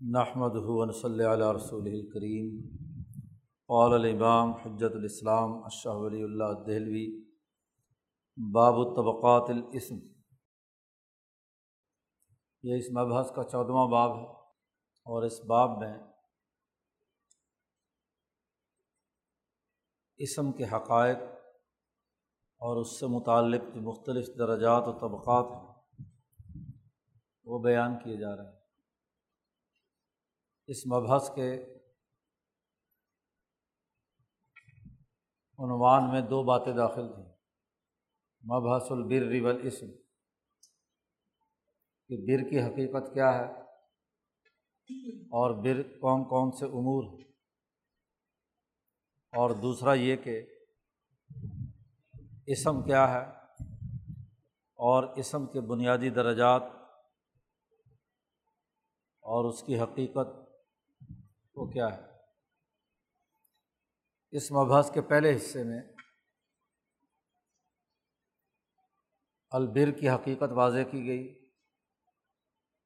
نحمد ہُون صلی علیہ رسول الکریم قول الامام حجت الاسلام اشہ ولی اللہ دہلوی باب الطبقات الاسم. یہ اس مبحث کا چودواں باب ہے اور اس باب میں اسم کے حقائق اور اس سے متعلق جو مختلف درجات و طبقات ہیں وہ بیان کیے جا رہے ہیں۔ اس مبحث کے عنوان میں دو باتیں داخل تھیں۔ مبحث البر والاسم۔ کہ بر کی حقیقت کیا ہے اور بر کون کون سے امور ہیں۔ اور دوسرا یہ کہ اسم کیا ہے اور اسم کے بنیادی درجات اور اس کی حقیقت وہ کیا ہے؟ اس مبحث کے پہلے حصے میں البر کی حقیقت واضح کی گئی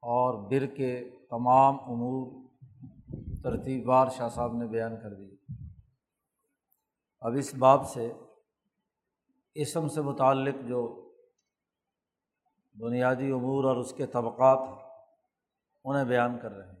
اور بر کے تمام امور ترتیب وار شاہ صاحب نے بیان کر دی۔ اب اس باب سے اسم سے متعلق جو بنیادی امور اور اس کے طبقات ہیں، انہیں بیان کر رہے ہیں۔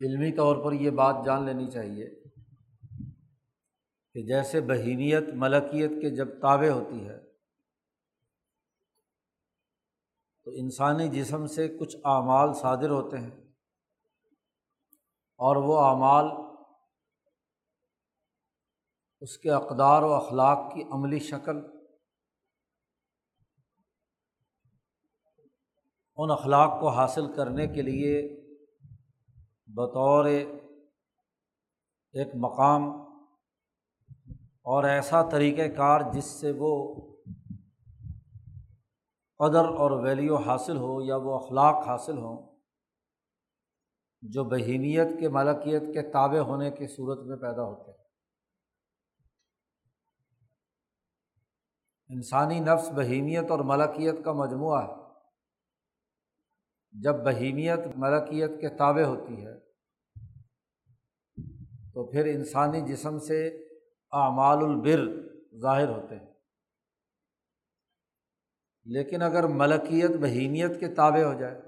علمی طور پر یہ بات جان لینی چاہیے کہ جیسے بہیمیت ملکیت کے جب تابع ہوتی ہے، تو انسانی جسم سے کچھ اعمال صادر ہوتے ہیں اور وہ اعمال اس کے اقدار و اخلاق کی عملی شکل، ان اخلاق کو حاصل کرنے کے لیے بطور ایک مقام اور ایسا طریقۂ کار جس سے وہ قدر اور ویلیو حاصل ہو یا وہ اخلاق حاصل ہوں، جو بہیمیت کے ملکیت کے تابع ہونے کی صورت میں پیدا ہوتے ہیں۔ انسانی نفس بہیمیت اور ملکیت کا مجموعہ ہے۔ جب بہیمیت ملکیت کے تابع ہوتی ہے، تو پھر انسانی جسم سے اعمال البر ظاہر ہوتے ہیں۔ لیکن اگر ملکیت بہیمیت کے تابع ہو جائے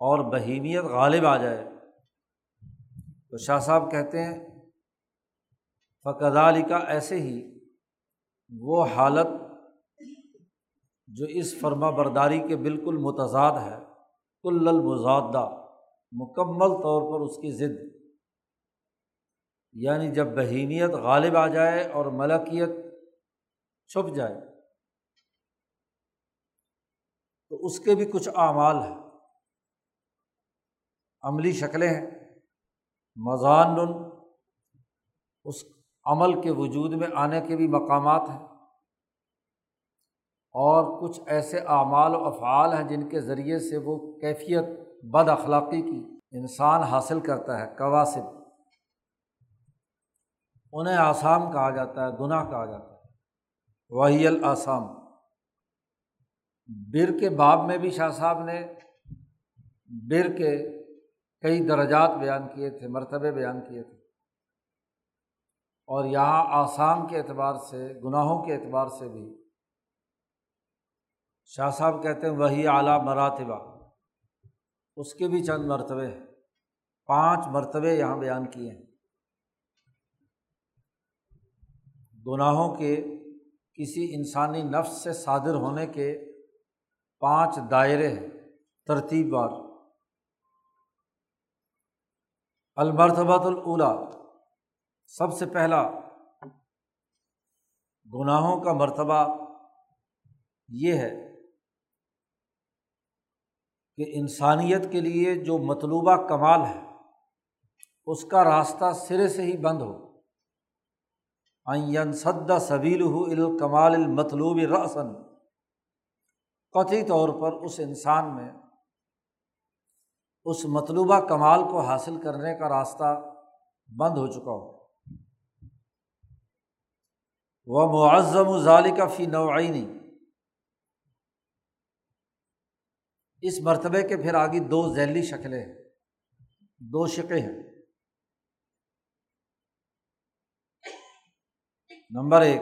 اور بہیمیت غالب آ جائے، تو شاہ صاحب کہتے ہیں فقد کا ایسے ہی وہ حالت جو اس فرما برداری کے بالکل متضاد ہے، کل المزادہ مکمل طور پر اس کی ضد۔ یعنی جب بہیمیت غالب آ جائے اور ملکیت چھپ جائے، تو اس کے بھی کچھ اعمال ہیں۔ عملی شکلیں ہیں۔ مضان اس عمل کے وجود میں آنے کے بھی مقامات ہیں۔ اور کچھ ایسے اعمال و افعال ہیں جن کے ذریعے سے وہ کیفیت بد اخلاقی کی انسان حاصل کرتا ہے قواصب انہیں آسام کہا جاتا ہے، گناہ کہا جاتا ہے۔ وہی الآسام۔ بر کے باب میں بھی شاہ صاحب نے بر کے کئی درجات بیان کیے تھے، مرتبے بیان کیے تھے۔ اور یہاں آسام کے اعتبار سے، گناہوں کے اعتبار سے بھی شاہ صاحب کہتے ہیں، وہی اعلیٰ مراتبہ. اس کے بھی چند مرتبے ہیں۔ پانچ مرتبے یہاں بیان کیے ہیں۔ گناہوں کے کسی انسانی نفس سے صادر ہونے کے پانچ دائرے ہیں۔ ترتیب بار۔ المرتبۃ الاولا سب سے پہلا، گناہوں کا مرتبہ یہ ہے کہ انسانیت کے لیے جو مطلوبہ کمال ہے، اس کا راستہ سرے سے ہی بند ہو۔ آئین صدا صبیل ہو الکمال المطلوب رسن قطعی طور پر اس انسان میں اس مطلوبہ کمال کو حاصل کرنے کا راستہ بند ہو چکا ہو۔ وہ معظم ظال فی نوعینی اس مرتبے کے پھر آگے دو ذیلی شکلیں ہیں۔ دو شکیں ہیں۔ نمبر ایک،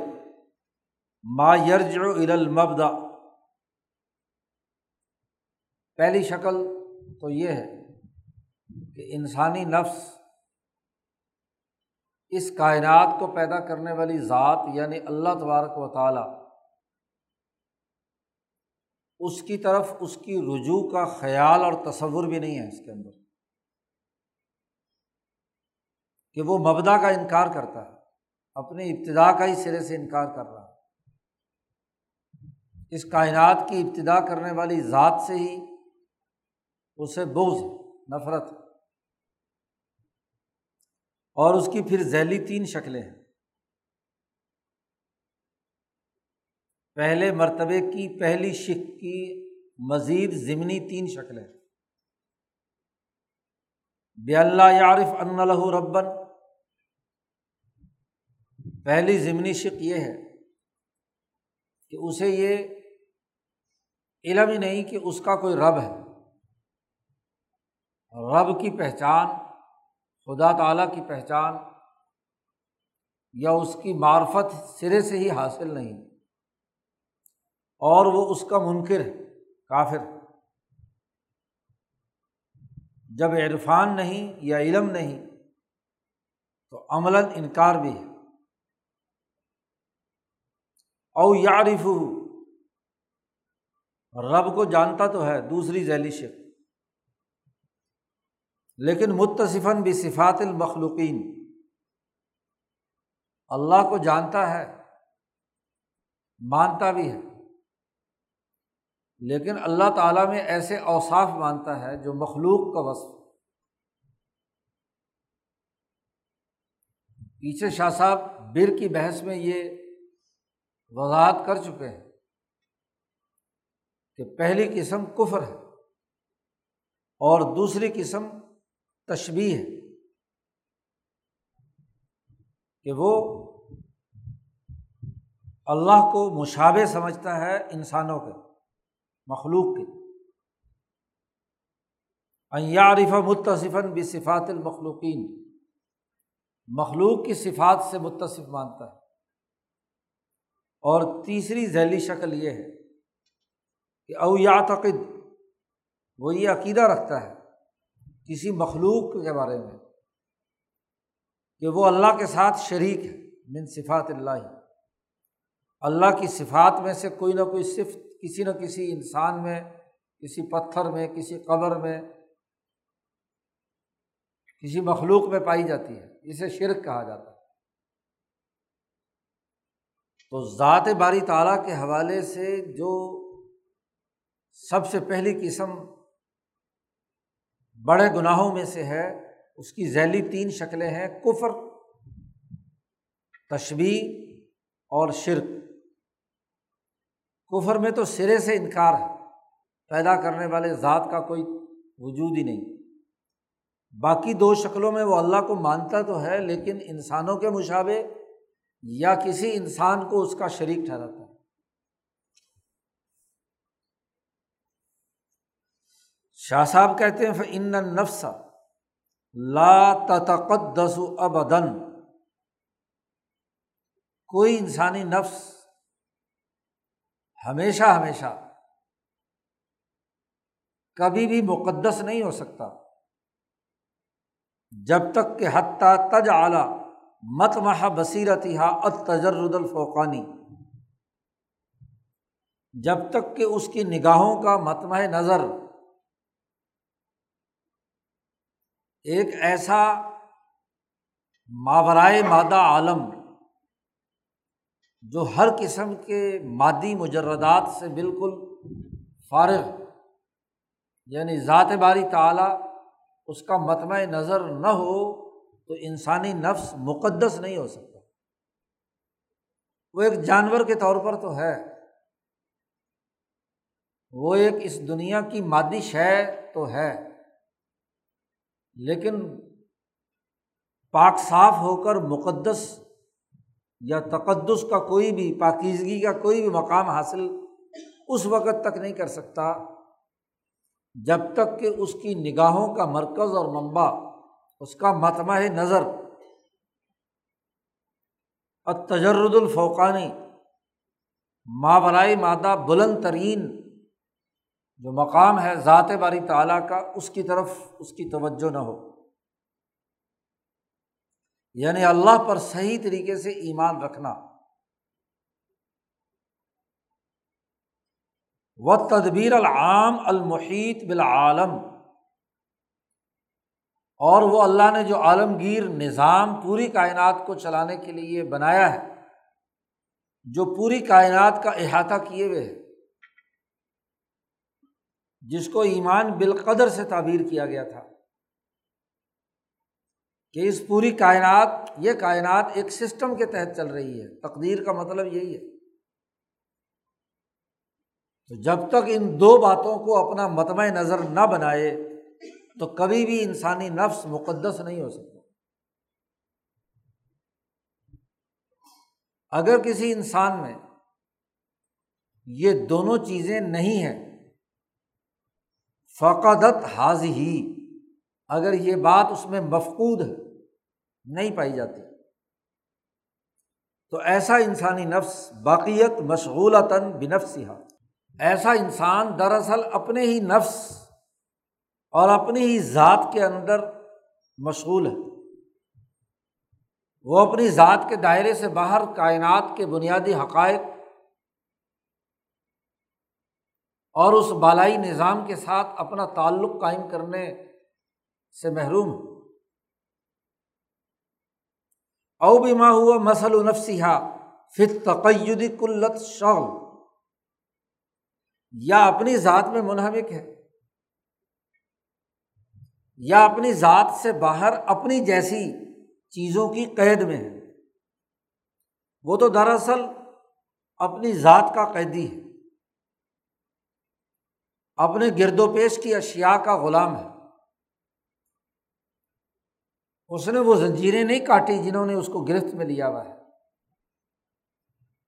ما یرج المبدا پہلی شکل تو یہ ہے کہ انسانی نفس اس کائنات کو پیدا کرنے والی ذات یعنی اللہ تبارک و تعالیٰ اس کی طرف اس کی رجوع کا خیال اور تصور بھی نہیں ہے اس کے اندر۔ کہ وہ مبدا کا انکار کرتا ہے، اپنی ابتدا کا ہی سرے سے انکار کر رہا ہے۔ اس کائنات کی ابتدا کرنے والی ذات سے ہی اسے بوز نفرت اور اس کی پھر ذیلی تین شکلیں ہیں۔ پہلے مرتبے کی پہلی شک کی مزید ضمنی تین شکلیں۔ بے اللہ یارف ان لہو ربن۔ پہلی ضمنی شک یہ ہے کہ اسے یہ علم ہی نہیں کہ اس کا کوئی رب ہے۔ رب کی پہچان، خدا تعالیٰ کی پہچان یا اس کی معرفت سرے سے ہی حاصل نہیں۔ اور وہ اس کا منکر ہے، کافر۔ جب عرفان نہیں یا علم نہیں، تو عملاً انکار بھی ہے۔ او یارف رب کو جانتا تو ہے، دوسری ذیلی شک۔ لیکن متصفاً بھی صفات المخلوقین، اللہ کو جانتا ہے، مانتا بھی ہے۔ لیکن اللہ تعالیٰ میں ایسے اوصاف مانتا ہے جو مخلوق کا وصف پیچھے شاہ صاحب بر کی بحث میں یہ وضاحت کر چکے ہیں کہ پہلی قسم کفر ہے اور دوسری قسم تشبی ہے کہ وہ اللہ کو مشابے سمجھتا ہے انسانوں کے۔ مخلوق کے۔ عارف متصفن بھی صفات المخلوقین۔ مخلوق کی صفات سے متصف مانتا ہے۔ اور تیسری ذیلی شکل یہ ہے کہ او یا تقد وہ یہ عقیدہ رکھتا ہے کسی مخلوق کے بارے میں کہ وہ اللہ کے ساتھ شریک ہے من صفات اللہ۔ اللہ کی صفات میں سے کوئی نہ کوئی صفت کسی نہ کسی انسان میں، کسی پتھر میں، کسی قبر میں، کسی مخلوق میں پائی جاتی ہے اسے شرک کہا جاتا ہے۔ تو ذات باری تعالیٰ کے حوالے سے جو سب سے پہلی قسم بڑے گناہوں میں سے ہے، اس کی ذیلی تین شکلیں ہیں، کفر تشبی اور شرک۔ کفر میں تو سرے سے انکار ہے، پیدا کرنے والے ذات کا کوئی وجود ہی نہیں۔ باقی دو شکلوں میں وہ اللہ کو مانتا تو ہے، لیکن انسانوں کے مشابے یا کسی انسان کو اس کا شریک ٹھہراتا ہے۔ شاہ صاحب کہتے ہیں ان نفس لا تقدس ابدن کوئی انسانی نفس ہمیشہ ہمیشہ کبھی بھی مقدس نہیں ہو سکتا۔ جب تک کہ حتیٰ تج اعلیٰ مت مح بصیرت ہا تجرد الفوقانی۔ جب تک کہ اس کی نگاہوں کا متمح نظر ایک ایسا ماورائے مادہ عالم جو ہر قسم کے مادی مجردات سے بالکل فارغ یعنی ذات باری تعلیٰ اس کا متمع نظر نہ ہو تو انسانی نفس مقدس نہیں ہو سکتا۔ وہ ایک جانور کے طور پر تو ہے۔ وہ ایک اس دنیا کی مادی شے تو ہے۔ لیکن پاک صاف ہو کر مقدس یا تقدس کا کوئی بھی، پاکیزگی کا کوئی بھی مقام حاصل اس وقت تک نہیں کر سکتا جب تک کہ اس کی نگاہوں کا مرکز اور منبع، اس کا متمع نظر تجرد الفوقانی ماورائی مادہ بلند ترین جو مقام ہے ذات باری تعلیٰ کا، اس کی طرف اس کی توجہ نہ ہو۔ یعنی اللہ پر صحیح طریقے سے ایمان رکھنا۔ و تدبیر العام المحیط بالعالم۔ اور وہ اللہ نے جو عالمگیر نظام پوری کائنات کو چلانے کے لیے بنایا ہے، جو پوری کائنات کا احاطہ کیے ہوئے ہے، جس کو ایمان بالقدر سے تعبیر کیا گیا تھا۔ کہ اس پوری کائنات، یہ کائنات ایک سسٹم کے تحت چل رہی ہے۔ تقدیر کا مطلب یہی ہے۔ تو جب تک ان دو باتوں کو اپنا متمع نظر نہ بنائے، تو کبھی بھی انسانی نفس مقدس نہیں ہو سکتا۔ اگر کسی انسان میں یہ دونوں چیزیں نہیں ہیں، فقدت حاض ہی، اگر یہ بات اس میں مفقود ہے نہیں پائی جاتی۔ تو ایسا انسانی نفس باقیت مشغولتاً بنفس ایسا انسان دراصل اپنے ہی نفس اور اپنی ہی ذات کے اندر مشغول ہے۔ وہ اپنی ذات کے دائرے سے باہر کائنات کے بنیادی حقائق اور اس بالائی نظام کے ساتھ اپنا تعلق قائم کرنے سے محروم او ماں ہوا مسل و نفسیہ فت تقیدی کلت شغل۔ یا اپنی ذات میں منہمک ہے۔ یا اپنی ذات سے باہر اپنی جیسی چیزوں کی قید میں ہے۔ وہ تو دراصل اپنی ذات کا قیدی ہے۔ اپنے گرد و پیش کی اشیا کا غلام ہے۔ اس نے وہ زنجیریں نہیں کاٹی جنہوں نے اس کو گرفت میں لیا ہوا ہے۔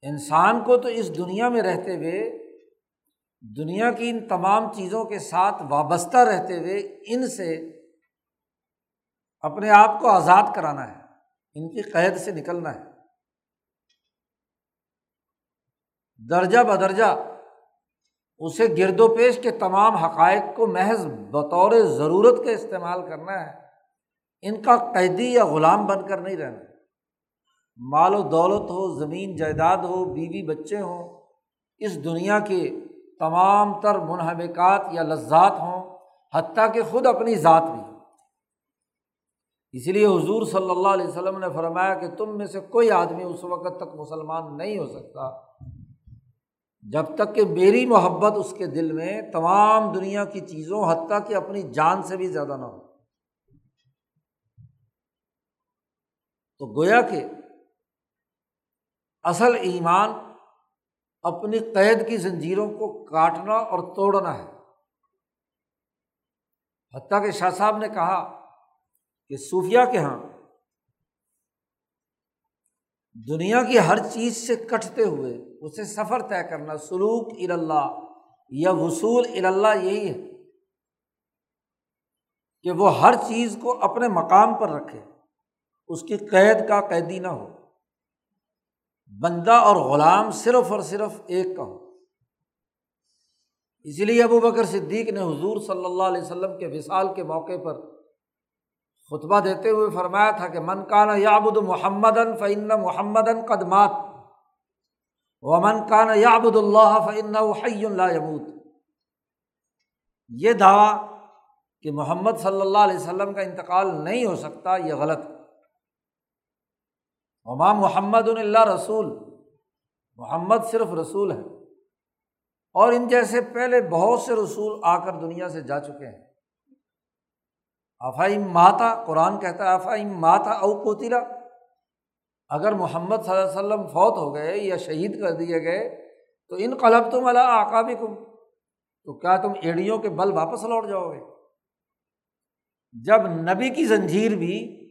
انسان کو تو اس دنیا میں رہتے ہوئے، دنیا کی ان تمام چیزوں کے ساتھ وابستہ رہتے ہوئے ان سے اپنے آپ کو آزاد کرانا ہے، ان کی قید سے نکلنا ہے۔ درجہ بدرجہ اسے گرد و پیش کے تمام حقائق کو محض بطور ضرورت کے استعمال کرنا ہے۔ ان کا قیدی یا غلام بن کر نہیں رہنا۔ مال و دولت ہو، زمین، جائیداد ہو، بیوی، بچے ہوں، اس دنیا کے تمام تر منہمکات یا لذات ہوں، حتیٰ کہ خود اپنی ذات بھی۔ اس لیے حضور صلی اللہ علیہ وسلم نے فرمایا کہ تم میں سے کوئی آدمی اس وقت تک مسلمان نہیں ہو سکتا۔ جب تک کہ میری محبت اس کے دل میں تمام دنیا کی چیزوں، حتیٰ کہ اپنی جان سے بھی زیادہ نہ ہو۔ تو گویا کہ اصل ایمان اپنی قید کی زنجیروں کو کاٹنا اور توڑنا ہے۔ حتیٰ کہ شاہ صاحب نے کہا کہ صوفیہ کے یہاں دنیا کی ہر چیز سے کٹتے ہوئے اسے سفر طے کرنا سلوک الا یا وصول الا یہی ہے کہ وہ ہر چیز کو اپنے مقام پر رکھے۔ اس کی قید کا قیدی نہ ہو۔ بندہ اور غلام صرف اور صرف ایک کا ہو۔ اسی لیے ابو بکر صدیق نے حضور صلی اللہ علیہ وسلم کے وصال کے موقع پر خطبہ دیتے ہوئے فرمایا تھا کہ من کان یابد محمد فعن محمد قدمات و من کان یابد اللہ فعن حی اللہ یمود یہ دعویٰ کہ محمد صلی اللہ علیہ وسلم کا انتقال نہیں ہو سکتا، یہ غلط۔ امام محمد اللہ رسول۔ محمد صرف رسول ہے اور ان جیسے پہلے بہت سے رسول آ کر دنیا سے جا چکے ہیں۔ آفائی ماتا، قرآن کہتا ہے، آفائی ماتا او کوتیلا اگر محمد صلی اللہ علیہ وسلم فوت ہو گئے یا شہید کر دیے گئے، تو ان قلب تم اللہ آکابی کم تو کیا تم ایڑیوں کے بل واپس لوٹ جاؤ گے؟ جب نبی کی زنجیر بھی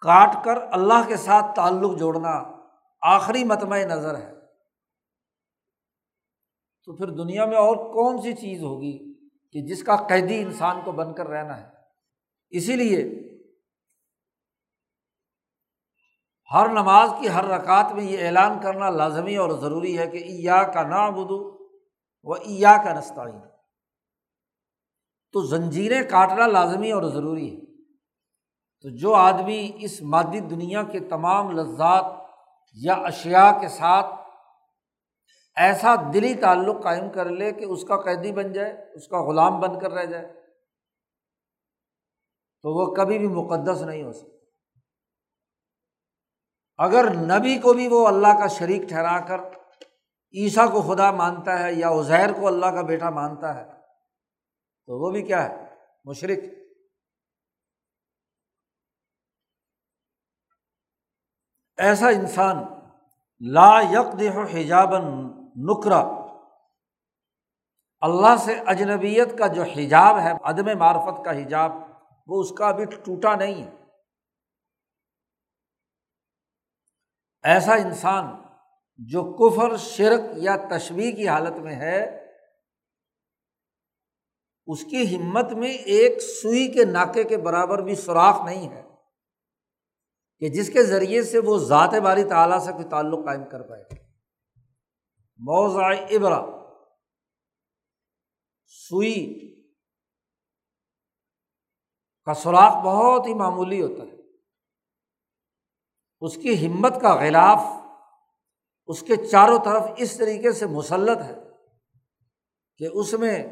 کاٹ کر اللہ کے ساتھ تعلق جوڑنا آخری متمع نظر ہے۔ تو پھر دنیا میں اور کون سی چیز ہوگی کہ جس کا قیدی انسان کو بن کر رہنا ہے؟ اسی لیے ہر نماز کی ہر رکعت میں یہ اعلان کرنا لازمی اور ضروری ہے کہ ایا کا نا بدو و ایا کا نستعین۔ تو زنجیریں کاٹنا لازمی اور ضروری ہے۔ تو جو آدمی اس مادی دنیا کے تمام لذات یا اشیا کے ساتھ ایسا دلی تعلق قائم کر لے کہ اس کا قیدی بن جائے، اس کا غلام بن کر رہ جائے، تو وہ کبھی بھی مقدس نہیں ہو سکتا۔ اگر نبی کو بھی وہ اللہ کا شریک ٹھہرا کر، عیسیٰ کو خدا مانتا ہے یا عزیر کو اللہ کا بیٹا مانتا ہے، تو وہ بھی کیا ہے؟ مشرق ایسا انسان لا یک دہ حجابن نکرا اللہ سے اجنبیت کا جو حجاب ہے، عدم معرفت کا حجاب، وہ اس کا ابھی ٹوٹا نہیں ہے۔ ایسا انسان جو کفر، شرک یا تشویح کی حالت میں ہے، اس کی ہمت میں ایک سوئی کے ناکے کے برابر بھی سوراخ نہیں ہے۔ کہ جس کے ذریعے سے وہ ذات باری تعالیٰ سے کوئی تعلق قائم کر پائے۔ موضع ابرا سوئی، کا سوراخ بہت ہی معمولی ہوتا ہے۔ اس کی ہمت کا غلاف، اس کے چاروں طرف اس طریقے سے مسلط ہے کہ اس میں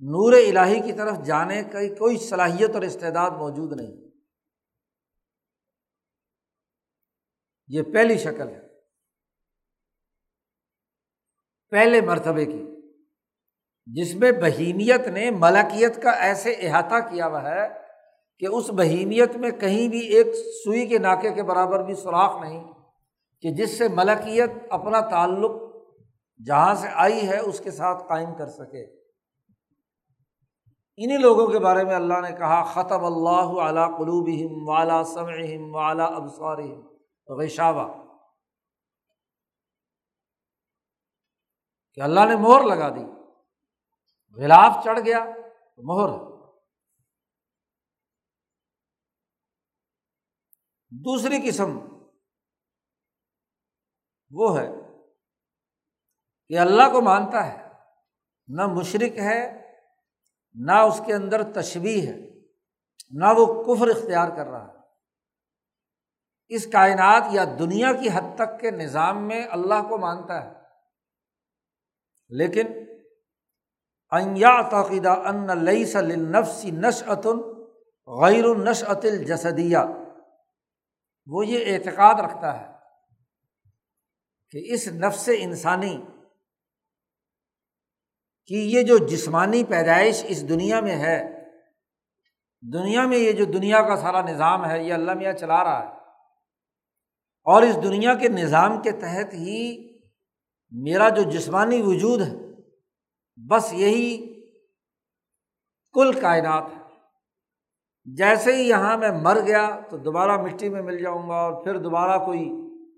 نور الہی کی طرف جانے کی کوئی صلاحیت اور استعداد موجود نہیں۔ یہ پہلی شکل ہے۔ پہلے مرتبے کی۔ جس میں بہیمیت نے ملکیت کا ایسے احاطہ کیا ہوا ہے کہ اس بہیمیت میں کہیں بھی ایک سوئی کے ناکے کے برابر بھی سوراخ نہیں، کہ جس سے ملکیت اپنا تعلق جہاں سے آئی ہے اس کے ساتھ قائم کر سکے۔ انہیں لوگوں کے بارے میں اللہ نے کہا ختم اللہ علیہ قلوب والا سمعم والا ابسار غشاوہ۔ کہ اللہ نے مہر لگا دی۔ غلاف چڑھ گیا تو مہر۔ ہے دوسری قسم وہ ہے کہ اللہ کو مانتا ہے۔ نہ مشرق ہے، نہ اس کے اندر تشبیح ہے، نہ وہ کفر اختیار کر رہا ہے۔ اس کائنات یا دنیا کی حد تک کے نظام میں اللہ کو مانتا ہے۔ لیکن انیا تعقیدہ ان لئی سلنفسی نش عتن غیر النش عطل جسدیہ وہ یہ اعتقاد رکھتا ہے کہ اس نفس انسانی کی یہ جو جسمانی پیدائش اس دنیا میں ہے، دنیا میں یہ جو دنیا کا سارا نظام ہے، یہ اللہ میاں چلا رہا ہے۔ اور اس دنیا کے نظام کے تحت ہی میرا جو جسمانی وجود ہے، بس یہی کل کائنات ہے۔ جیسے ہی یہاں میں مر گیا تو دوبارہ مٹی میں مل جاؤں گا اور پھر دوبارہ کوئی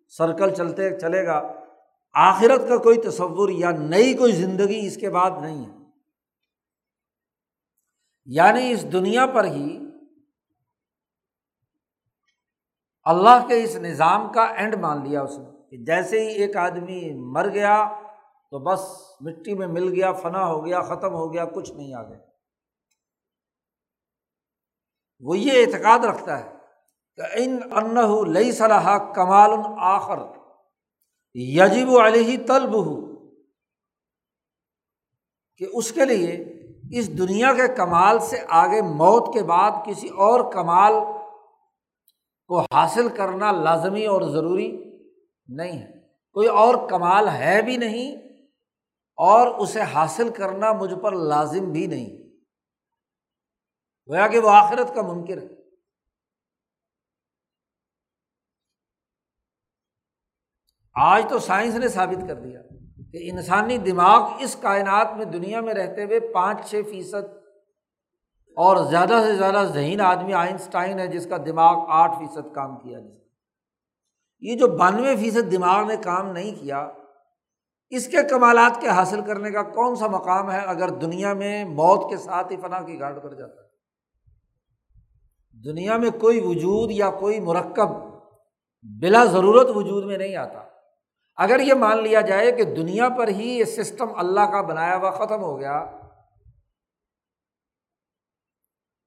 سرکل چلتے چلے گا۔ آخرت کا کوئی تصور یا نئی کوئی زندگی اس کے بعد نہیں ہے۔ یعنی اس دنیا پر ہی اللہ کے اس نظام کا اینڈ مان لیا اس نے کہ جیسے ہی ایک آدمی مر گیا تو بس مٹی میں مل گیا، فنا ہو گیا، ختم ہو گیا، کچھ نہیں آگے وہ یہ اعتقاد رکھتا ہے کہ ان ان کو حاصل کرنا لازمی اور ضروری نہیں ہے۔ کوئی اور کمال ہے بھی نہیں اور اسے حاصل کرنا مجھ پر لازم بھی نہیں۔ گویا کہ وہ آخرت کا ممکن ہے۔ آج تو سائنس نے ثابت کر دیا کہ انسانی دماغ اس کائنات میں دنیا میں رہتے ہوئے پانچ، چھ فیصد اور زیادہ سے زیادہ ذہین آدمی آئنسٹائن ہے جس کا دماغ آٹھ فیصد کام کیا جس یہ جو بانوے فیصد دماغ نے کام نہیں کیا، اس کے کمالات کے حاصل کرنے کا کون سا مقام ہے اگر دنیا میں موت کے ساتھ ہی فنا کی گھاٹ پر جاتا؟ ہے دنیا میں کوئی وجود یا کوئی مرکب بلا ضرورت وجود میں نہیں آتا۔ اگر یہ مان لیا جائے کہ دنیا پر ہی یہ سسٹم اللہ کا بنایا ہوا ختم ہو گیا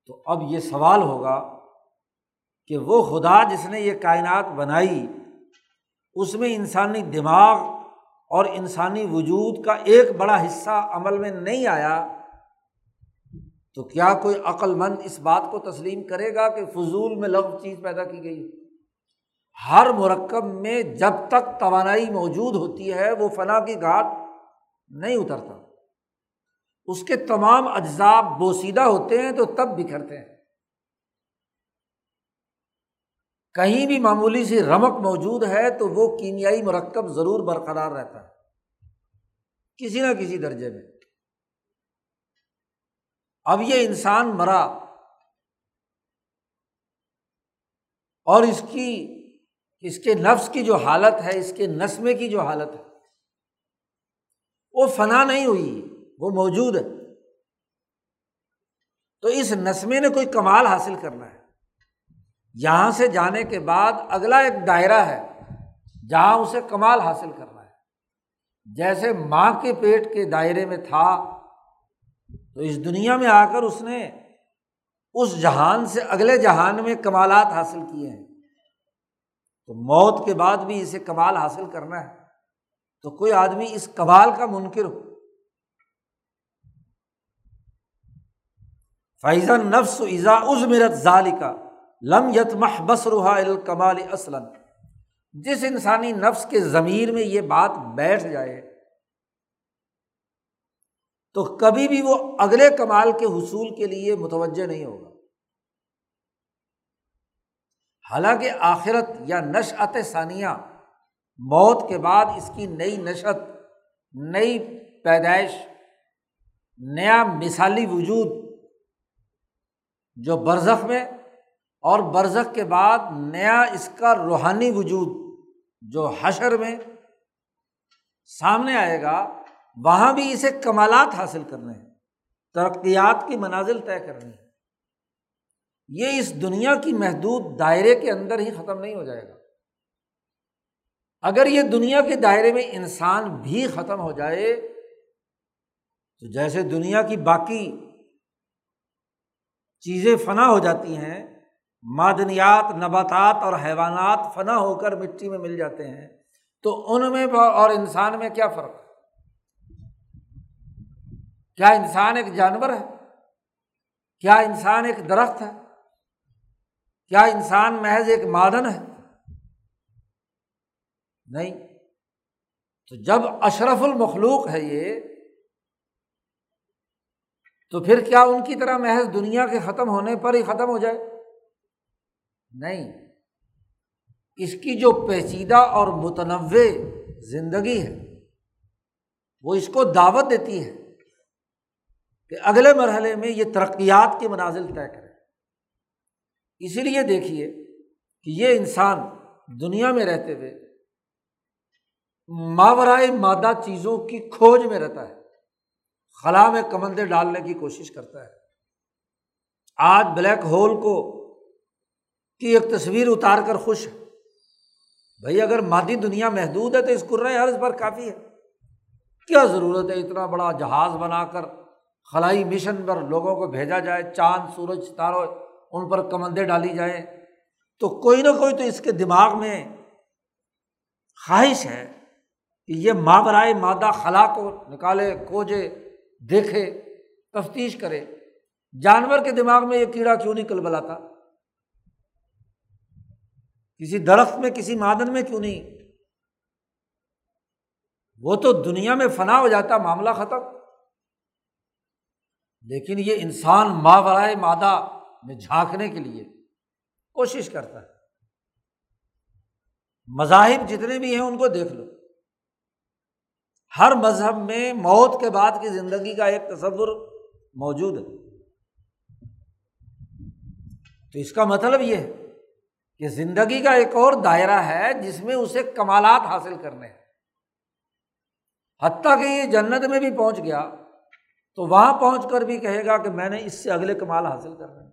تو اب یہ سوال ہوگا کہ وہ خدا جس نے یہ کائنات بنائی، اس میں انسانی دماغ اور انسانی وجود کا ایک بڑا حصہ عمل میں نہیں آیا، تو کیا کوئی عقل مند اس بات کو تسلیم کرے گا کہ فضول میں لغ چیز پیدا کی گئی؟ ہر مرکب میں جب تک توانائی موجود ہوتی ہے، وہ فنا کی گھاٹ نہیں اترتا۔ اس کے تمام اجزاء بوسیدہ ہوتے ہیں تو تب بکھرتے ہیں۔ کہیں بھی معمولی سی رمک موجود ہے تو وہ کیمیائی مرکب ضرور برقرار رہتا ہے۔ کسی نہ کسی درجے میں۔ اب یہ انسان مرا اور اس کی، اس کے نفس کی جو حالت ہے، اس کے نسمے کی جو حالت ہے، وہ فنا نہیں ہوئی۔ وہ موجود ہے۔ تو اس نسمے نے کوئی کمال حاصل کرنا ہے۔ یہاں سے جانے کے بعد اگلا ایک دائرہ ہے جہاں اسے کمال حاصل کرنا ہے۔ جیسے ماں کے پیٹ کے دائرے میں تھا، تو اس دنیا میں آ کر اس نے اس جہان سے اگلے جہان میں کمالات حاصل کیے ہیں۔ تو موت کے بعد بھی اسے کمال حاصل کرنا ہے۔ تو کوئی آدمی اس کمال کا منکر ہو۔ فیضان نفس ایزا از مرت ظال کا لم یت محبس روحا الکمال اسلم جس انسانی نفس کے ضمیر میں یہ بات بیٹھ جائے تو کبھی بھی وہ اگلے کمال کے حصول کے لیے متوجہ نہیں ہوگا۔ حالانکہ آخرت یا نشعت ثانیہ موت کے بعد اس کی نئی نشت نئی پیدائش، نیا مثالی وجود جو برزخ میں اور برزخ کے بعد نیا اس کا روحانی وجود جو حشر میں سامنے آئے گا، وہاں بھی اسے کمالات حاصل کرنے ہیں، ترقیات کی منازل طے کرنی ہے یہ اس دنیا کی محدود دائرے کے اندر ہی ختم نہیں ہو جائے گا۔ اگر یہ دنیا کے دائرے میں انسان بھی ختم ہو جائے، تو جیسے دنیا کی باقی چیزیں فنا ہو جاتی ہیں، معدنیات، نباتات اور حیوانات فنا ہو کر مٹی میں مل جاتے ہیں، تو ان میں اور انسان میں کیا فرق؟ ہے کیا انسان ایک جانور ہے؟ کیا انسان ایک درخت ہے؟ کیا انسان محض ایک مادن ہے؟ نہیں۔ تو جب اشرف المخلوق ہے یہ تو پھر کیا ان کی طرح محض دنیا کے ختم ہونے پر ہی ختم ہو جائے؟ نہیں۔ اس کی جو پیچیدہ اور متنوع زندگی ہے، وہ اس کو دعوت دیتی ہے کہ اگلے مرحلے میں یہ ترقیات کے منازل طے کرے۔ اسی لیے دیکھیے کہ یہ انسان دنیا میں رہتے ہوئے ماورائے مادہ چیزوں کی کھوج میں رہتا ہے۔ خلا میں کمندے ڈالنے کی کوشش کرتا ہے۔ آج بلیک ہول کو کی ایک تصویر اتار کر خوش ہے۔ بھائی اگر مادی دنیا محدود ہے تو اس عرض پر کافی ہے۔ کیا ضرورت ہے اتنا بڑا جہاز بنا کر خلائی مشن پر لوگوں کو بھیجا جائے، چاند، سورج، ستاروں ان پر کمندے ڈالی جائیں؟ تو کوئی نہ کوئی تو اس کے دماغ میں خواہش ہے کہ یہ ماورائے مادہ خلا کو نکالے، کھوجے دیکھے، تفتیش کرے۔ جانور کے دماغ میں یہ کیڑا کیوں نہیں کل بلاتا کسی درخت میں، کسی مادن میں کیوں نہیں؟ وہ تو دنیا میں فنا ہو جاتا، معاملہ ختم۔ لیکن یہ انسان ماورائے مادہ میں جھانکنے کے لیے کوشش کرتا ہے۔ مذاہب جتنے بھی ہیں، ان کو دیکھ لو۔ ہر مذہب میں موت کے بعد کی زندگی کا ایک تصور موجود ہے۔ تو اس کا مطلب یہ ہے کہ زندگی کا ایک اور دائرہ ہے جس میں اسے کمالات حاصل کرنے ہیں۔ حتیٰ کہ یہ جنت میں بھی پہنچ گیا تو وہاں پہنچ کر بھی کہے گا کہ میں نے اس سے اگلے کمال حاصل کرنے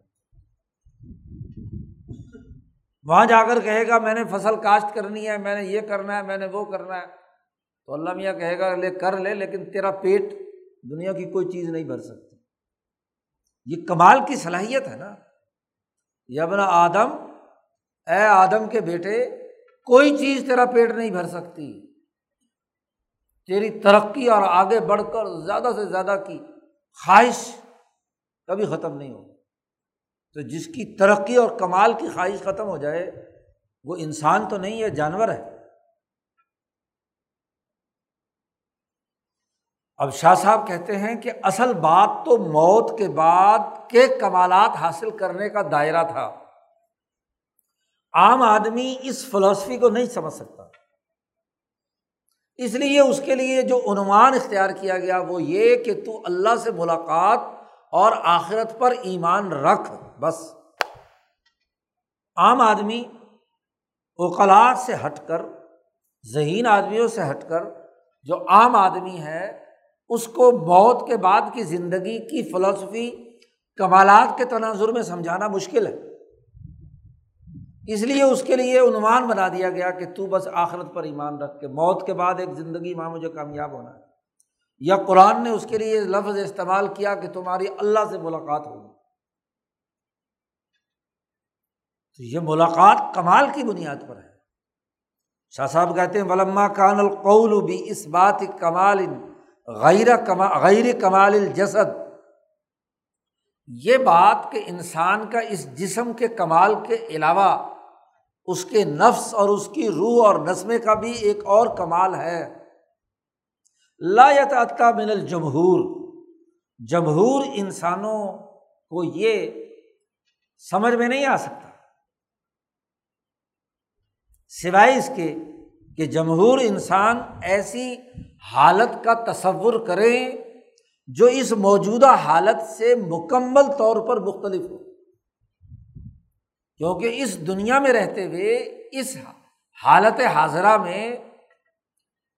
وہاں جا کر کہے گا میں نے فصل کاشت کرنی ہے، میں نے یہ کرنا ہے، میں نے وہ کرنا ہے۔ تو اللہ میاں کہے گا لے، کر لے، لیکن تیرا پیٹ دنیا کی کوئی چیز نہیں بھر سکتی یہ کمال کی صلاحیت ہے نا۔ یبن آدم، اے آدم کے بیٹے، کوئی چیز تیرا پیٹ نہیں بھر سکتی۔ تیری ترقی اور آگے بڑھ کر زیادہ سے زیادہ کی خواہش کبھی ختم نہیں ہو تو جس کی ترقی اور کمال کی خواہش ختم ہو جائے، وہ انسان تو نہیں ہے، جانور ہے۔ اب شاہ صاحب کہتے ہیں کہ اصل بات تو موت کے بعد کے کمالات حاصل کرنے کا دائرہ تھا۔ عام آدمی اس فلاسفی کو نہیں سمجھ سکتا۔ اس لیے اس کے لیے جو عنوان اختیار کیا گیا وہ یہ کہ تو اللہ سے ملاقات اور آخرت پر ایمان رکھ، بس۔ عام آدمی اوقلات سے ہٹ کر، ذہین آدمیوں سے ہٹ کر جو عام آدمی ہے اس کو موت کے بعد کی زندگی کی فلسفی کمالات کے تناظر میں سمجھانا مشکل ہے۔ اس لیے اس کے لیے عنوان بنا دیا گیا کہ تو بس آخرت پر ایمان رکھ کے موت کے بعد ایک زندگی ماں مجھے کامیاب ہونا ہے۔ یا قرآن نے اس کے لیے لفظ استعمال کیا کہ تمہاری اللہ سے ملاقات ہوگی تو یہ ملاقات کمال کی بنیاد پر ہے۔ شاہ صاحب کہتے ہیں، ولما کان القول بھی اس بات کمال غیر کما، غیر کمال الجسد۔ یہ بات کہ انسان کا اس جسم کے کمال کے علاوہ اس کے نفس اور اس کی روح اور نسمے کا بھی ایک اور کمال ہے۔ لا یتعطا من الجمہور۔ جمہور انسانوں کو یہ سمجھ میں نہیں آ سکتا۔ سوائے اس کے کہ جمہور انسان ایسی حالت کا تصور کریں جو اس موجودہ حالت سے مکمل طور پر مختلف ہو۔ کیونکہ اس دنیا میں رہتے ہوئے اس حالت حاضرہ میں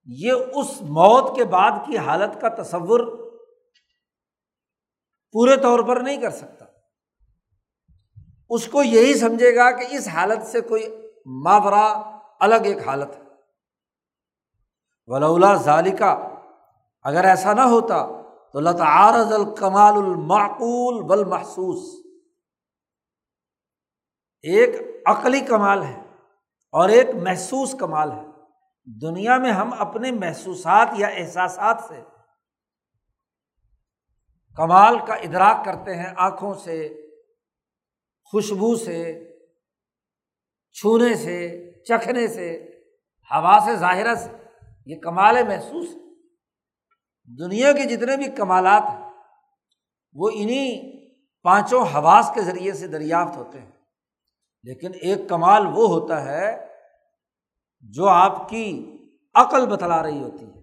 یہ اس موت کے بعد کی حالت کا تصور پورے طور پر نہیں کر سکتا۔ اس کو یہی سمجھے گا کہ اس حالت سے کوئی ماورا الگ ایک حالت ہے۔ ولا ذالکا اگر ایسا نہ ہوتا تو لتعارض الکمال المعقول بل محسوس ایک عقلی کمال ہے اور ایک محسوس کمال ہے۔ دنیا میں ہم اپنے محسوسات یا احساسات سے کمال کا ادراک کرتے ہیں، آنکھوں سے، خوشبو سے، چھونے سے، چکھنے سے، ہوا سے، ظاہرہ سے۔ یہ کمال محسوس دنیا کے جتنے بھی کمالات ہیں، وہ انہیں پانچوں حواس کے ذریعے سے دریافت ہوتے ہیں۔ لیکن ایک کمال وہ ہوتا ہے جو آپ کی عقل بتلا رہی ہوتی ہے۔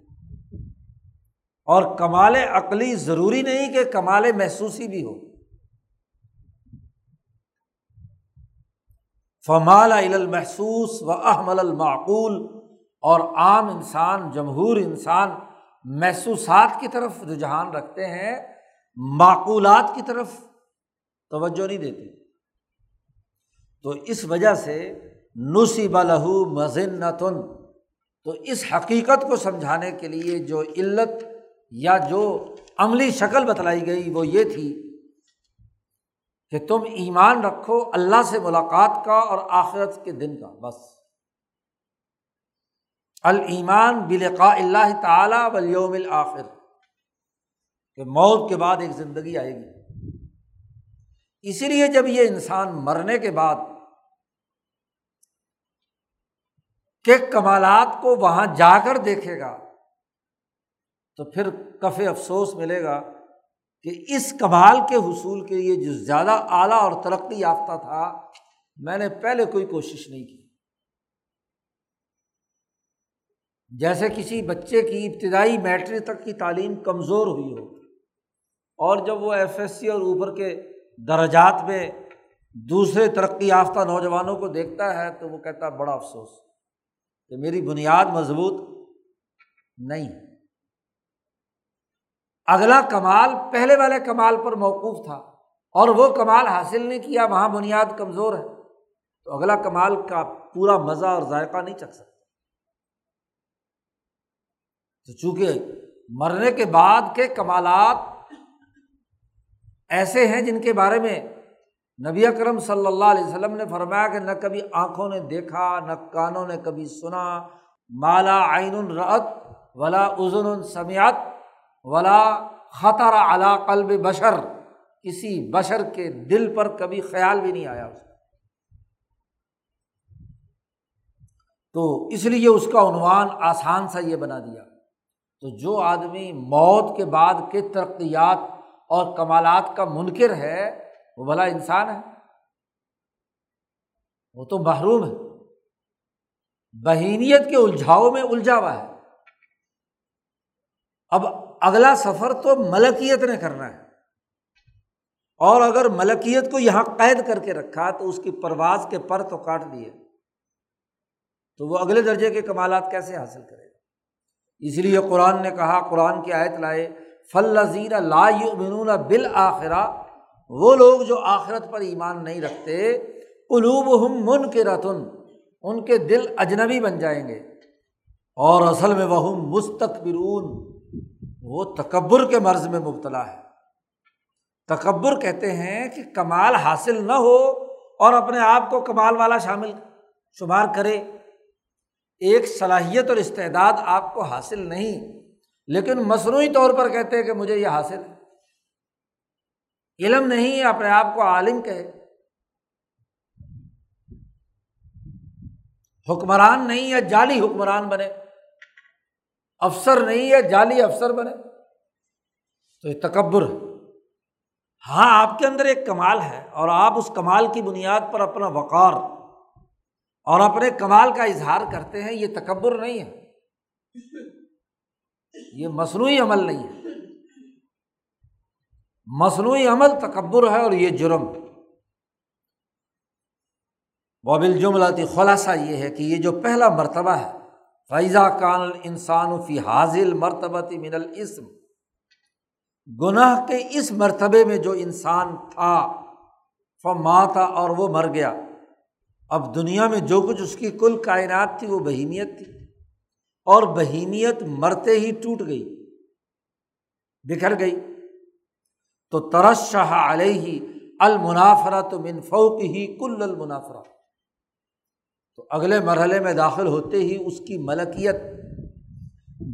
اور کمال عقلی ضروری نہیں کہ کمال محسوسی بھی ہو۔ فمال المحسوس و احمل المعقول اور عام انسان، جمہور انسان محسوسات کی طرف رجحان رکھتے ہیں، معقولات کی طرف توجہ نہیں دیتے۔ تو اس وجہ سے نصیب لہو مزنتن تو اس حقیقت کو سمجھانے کے لیے جو علت یا جو عملی شکل بتلائی گئی وہ یہ تھی کہ تم ایمان رکھو اللہ سے ملاقات کا اور آخرت کے دن کا، بس۔ المان بلقاء اللہ تعالیٰ ولیوم الآخر کہ موت کے بعد ایک زندگی آئے گی۔ اسی لیے جب یہ انسان مرنے کے بعد کے کمالات کو وہاں جا کر دیکھے گا، تو پھر کف افسوس ملے گا کہ اس کمال کے حصول کے لیے جو زیادہ اعلیٰ اور ترقی یافتہ تھا، میں نے پہلے کوئی کوشش نہیں کی۔ جیسے کسی بچے کی ابتدائی میٹرک تک کی تعلیم کمزور ہوئی ہو اور جب وہ ایف ایس سی اور اوپر کے درجات میں دوسرے ترقی یافتہ نوجوانوں کو دیکھتا ہے تو وہ کہتا ہے، بڑا افسوس، کہ میری بنیاد مضبوط نہیں۔ اگلا کمال پہلے والے کمال پر موقوف تھا اور وہ کمال حاصل نہیں کیا، وہاں بنیاد کمزور ہے۔ تو اگلا کمال کا پورا مزہ اور ذائقہ نہیں چکھ سکتا۔ تو چونکہ مرنے کے بعد کے کمالات ایسے ہیں جن کے بارے میں نبی اکرم صلی اللہ علیہ وسلم نے فرمایا کہ نہ کبھی آنکھوں نے دیکھا، نہ کانوں نے کبھی سنا مالا عین الرت ولا عزن سمیات ولا خطر علا قلب بشر۔ کسی بشر کے دل پر کبھی خیال بھی نہیں آیا اس تو اس لیے اس کا عنوان آسان سا یہ بنا دیا۔ تو جو آدمی موت کے بعد کے ترقیات اور کمالات کا منکر ہے، وہ بھلا انسان ہے۔ وہ تو محروم ہے۔ بہینیت کے الجھاؤ میں الجھا ہوا ہے۔ اب اگلا سفر تو ملکیت نے کرنا ہے۔ اور اگر ملکیت کو یہاں قید کر کے رکھا تو اس کی پرواز کے پر تو کاٹ دیے۔ تو وہ اگلے درجے کے کمالات کیسے حاصل کرے؟ گا اس لیے قرآن نے کہا، قرآن کی آیت لائے فل لا یؤمنون بالآخرہ وہ لوگ جو آخرت پر ایمان نہیں رکھتے قلوب ہم من کے رتن ان کے دل اجنبی بن جائیں گے۔ اور اصل میں وہ مستقبرون وہ تکبر کے مرض میں مبتلا ہے۔ تکبر کہتے ہیں کہ کمال حاصل نہ ہو اور اپنے آپ کو کمال والا شامل، شمار کرے۔ ایک صلاحیت اور استعداد آپ کو حاصل نہیں، لیکن مصنوعی طور پر کہتے ہیں کہ مجھے یہ حاصل ہے۔ علم نہیں ہے اپنے آپ کو عالم کہے حکمران نہیں ہے جعلی حکمران بنے۔ افسر نہیں ہے جعلی افسر بنے۔ تو یہ تکبر۔ ہاں آپ کے اندر ایک کمال ہے اور آپ اس کمال کی بنیاد پر اپنا وقار۔ اور اپنے کمال کا اظہار کرتے ہیں، یہ تکبر نہیں ہے۔ یہ مصنوعی عمل نہیں ہے۔ مصنوعی عمل تکبر ہے اور یہ جرم۔ وابل جملاتی خلاصہ یہ ہے کہ یہ جو پہلا مرتبہ ہے فیضا کان انسان فی حاضل مرتبہ من الاسم گناہ کے اس مرتبے میں جو انسان تھا فماتا اور وہ مر گیا۔ اب دنیا میں جو کچھ اس کی کل کائنات تھی وہ بہیمیت تھی اور بہیمیت مرتے ہی ٹوٹ گئی، بکھر گئی۔ تو ترشہ علیہ المنافرا تو منفوق ہی کل المنافرا تو اگلے مرحلے میں داخل ہوتے ہی اس کی ملکیت۔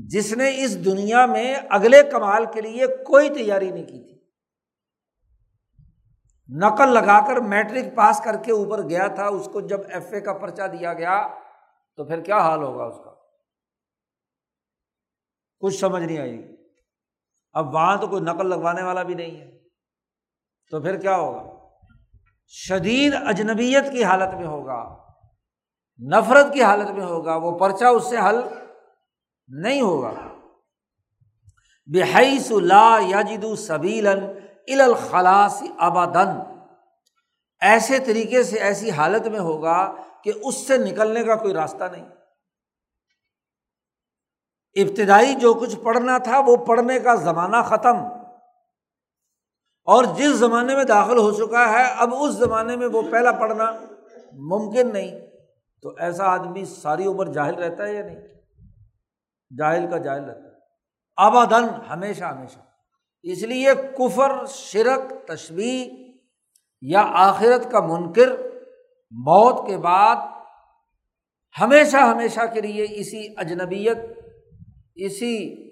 جس نے اس دنیا میں اگلے کمال کے لیے کوئی تیاری نہیں کی تھی۔ نقل لگا کر میٹرک پاس کر کے اوپر گیا تھا، اس کو جب ایف اے کا پرچہ دیا گیا تو پھر کیا حال ہوگا اس کا؟ کچھ سمجھ نہیں آئی۔ اب وہاں تو کوئی نقل لگوانے والا بھی نہیں ہے۔ تو پھر کیا ہوگا؟ شدید اجنبیت کی حالت میں ہوگا۔ نفرت کی حالت میں ہوگا۔ وہ پرچہ اس سے حل نہیں ہوگا۔ بحیث لا یاجد سبیلن الخلاص ابادن ایسے طریقے سے ایسی حالت میں ہوگا کہ اس سے نکلنے کا کوئی راستہ نہیں۔ ابتدائی جو کچھ پڑھنا تھا وہ پڑھنے کا زمانہ ختم۔ اور جس زمانے میں داخل ہو چکا ہے، اب اس زمانے میں وہ پہلا پڑھنا ممکن نہیں۔ تو ایسا آدمی ساری عمر جاہل رہتا ہے یا نہیں؟ جاہل کا جاہل رہتا ہے۔ آبادن ہمیشہ ہمیشہ۔ اس لیے کفر، شرک تشبیح یا آخرت کا منکر موت کے بعد ہمیشہ ہمیشہ کے لیے اسی اجنبیت، اسی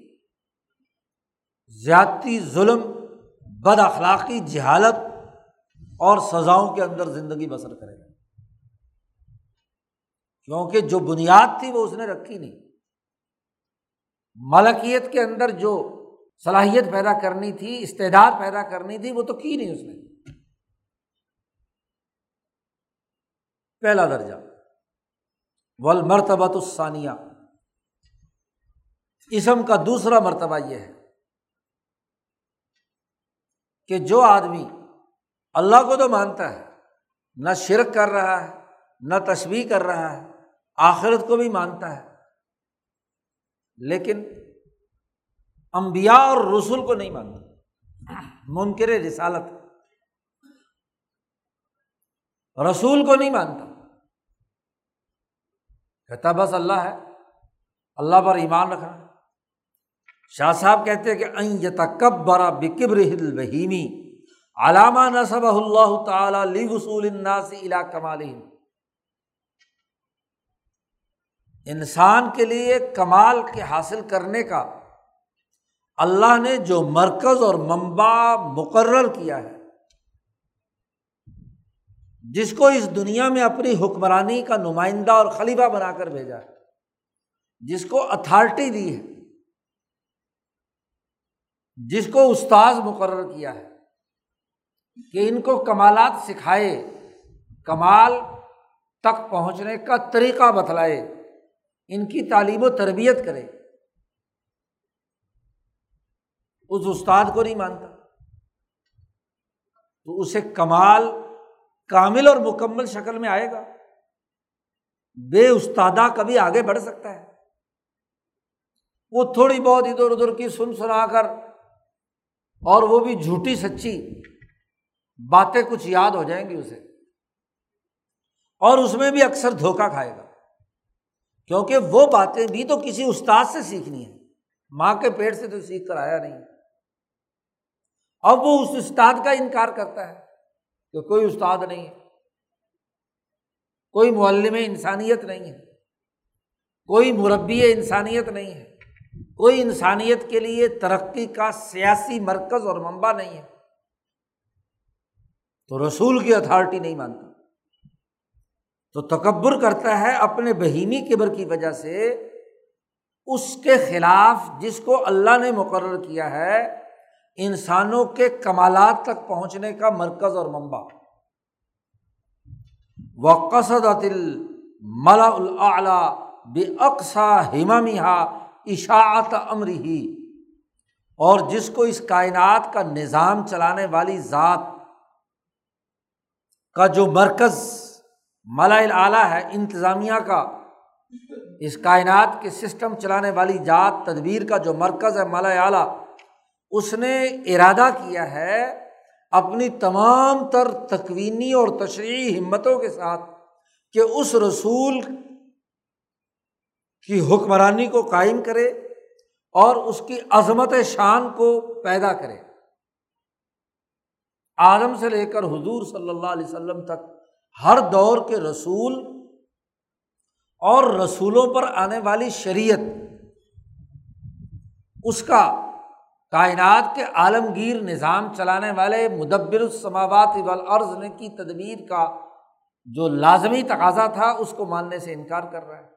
زیادتی ظلم، بد اخلاقی جہالت اور سزاؤں کے اندر زندگی بسر کرے گا۔ کیونکہ جو بنیاد تھی وہ اس نے رکھی نہیں۔ ملکیت کے اندر جو صلاحیت پیدا کرنی تھی، استعداد پیدا کرنی تھی، وہ تو کی نہیں اس نے۔ پہلا درجہ۔ ول مرتبہ تو ثانیہ اسم کا دوسرا مرتبہ یہ ہے کہ جو آدمی اللہ کو تو مانتا ہے، نہ شرک کر رہا ہے، نہ تشبیح کر رہا ہے، آخرت کو بھی مانتا ہے، لیکن امبیا اور رسول کو نہیں مانتا منکر رسالت۔ رسول کو نہیں مانتا۔ کہتا بس اللہ ہے۔ اللہ پر ایمان رکھنا۔ شاہ صاحب کہتے کہ این برا بکبر بہیمی علامہ نصب اللہ تعالیٰ لی وصول الناس الا کمال انسان کے لیے کمال کے حاصل کرنے کا اللہ نے جو مرکز اور منبع مقرر کیا ہے، جس کو اس دنیا میں اپنی حکمرانی کا نمائندہ اور خلیفہ بنا کر بھیجا ہے، جس کو اتھارٹی دی ہے، جس کو استاذ مقرر کیا ہے کہ ان کو کمالات سکھائے، کمال تک پہنچنے کا طریقہ بتلائے، ان کی تعلیم و تربیت کرے۔ اس استاد کو نہیں مانتا۔ تو اسے کمال کامل اور مکمل شکل میں آئے گا۔ بے استادہ کبھی آگے بڑھ سکتا ہے۔ وہ تھوڑی بہت ادھر ادھر کی سن سنا کر اور وہ بھی جھوٹی سچی باتیں کچھ یاد ہو جائیں گی اسے۔ اور اس میں بھی اکثر دھوکہ کھائے گا۔ کیونکہ وہ باتیں بھی تو کسی استاد سے سیکھنی ہے ماں کے پیٹ سے تو سیکھ کر آیا نہیں۔ اب وہ اس استاد کا انکار کرتا ہے کہ کوئی استاد نہیں ہے، کوئی معلم انسانیت نہیں ہے، کوئی مربی انسانیت نہیں ہے، کوئی انسانیت کے لیے ترقی کا سیاسی مرکز اور منبع نہیں ہے۔ تو رسول کی اتھارٹی نہیں مانتا۔ تو تکبر کرتا ہے اپنے بہیمی کبر کی وجہ سے، اس کے خلاف جس کو اللہ نے مقرر کیا ہے انسانوں کے کمالات تک پہنچنے کا مرکز اور منبع۔ و قصد ملا بے اقسا ہمامہ اشاعت امر ہی اور جس کو اس کائنات کا نظام چلانے والی ذات کا جو مرکز ملا اعلیٰ ہے، انتظامیہ کا، اس کائنات کے سسٹم چلانے والی ذات تدبیر کا جو مرکز ہے ملا اعلیٰ اس نے ارادہ کیا ہے اپنی تمام تر تکوینی اور تشریحی ہمتوں کے ساتھ کہ اس رسول کی حکمرانی کو قائم کرے اور اس کی عظمت شان کو پیدا کرے۔ آدم سے لے کر حضور صلی اللہ علیہ وسلم تک ہر دور کے رسول اور رسولوں پر آنے والی شریعت، اس کا کائنات کے عالمگیر نظام چلانے والے مدبر السماوات والارض نے کی تدبیر کا جو لازمی تقاضا تھا، اس کو ماننے سے انکار کر رہا ہے۔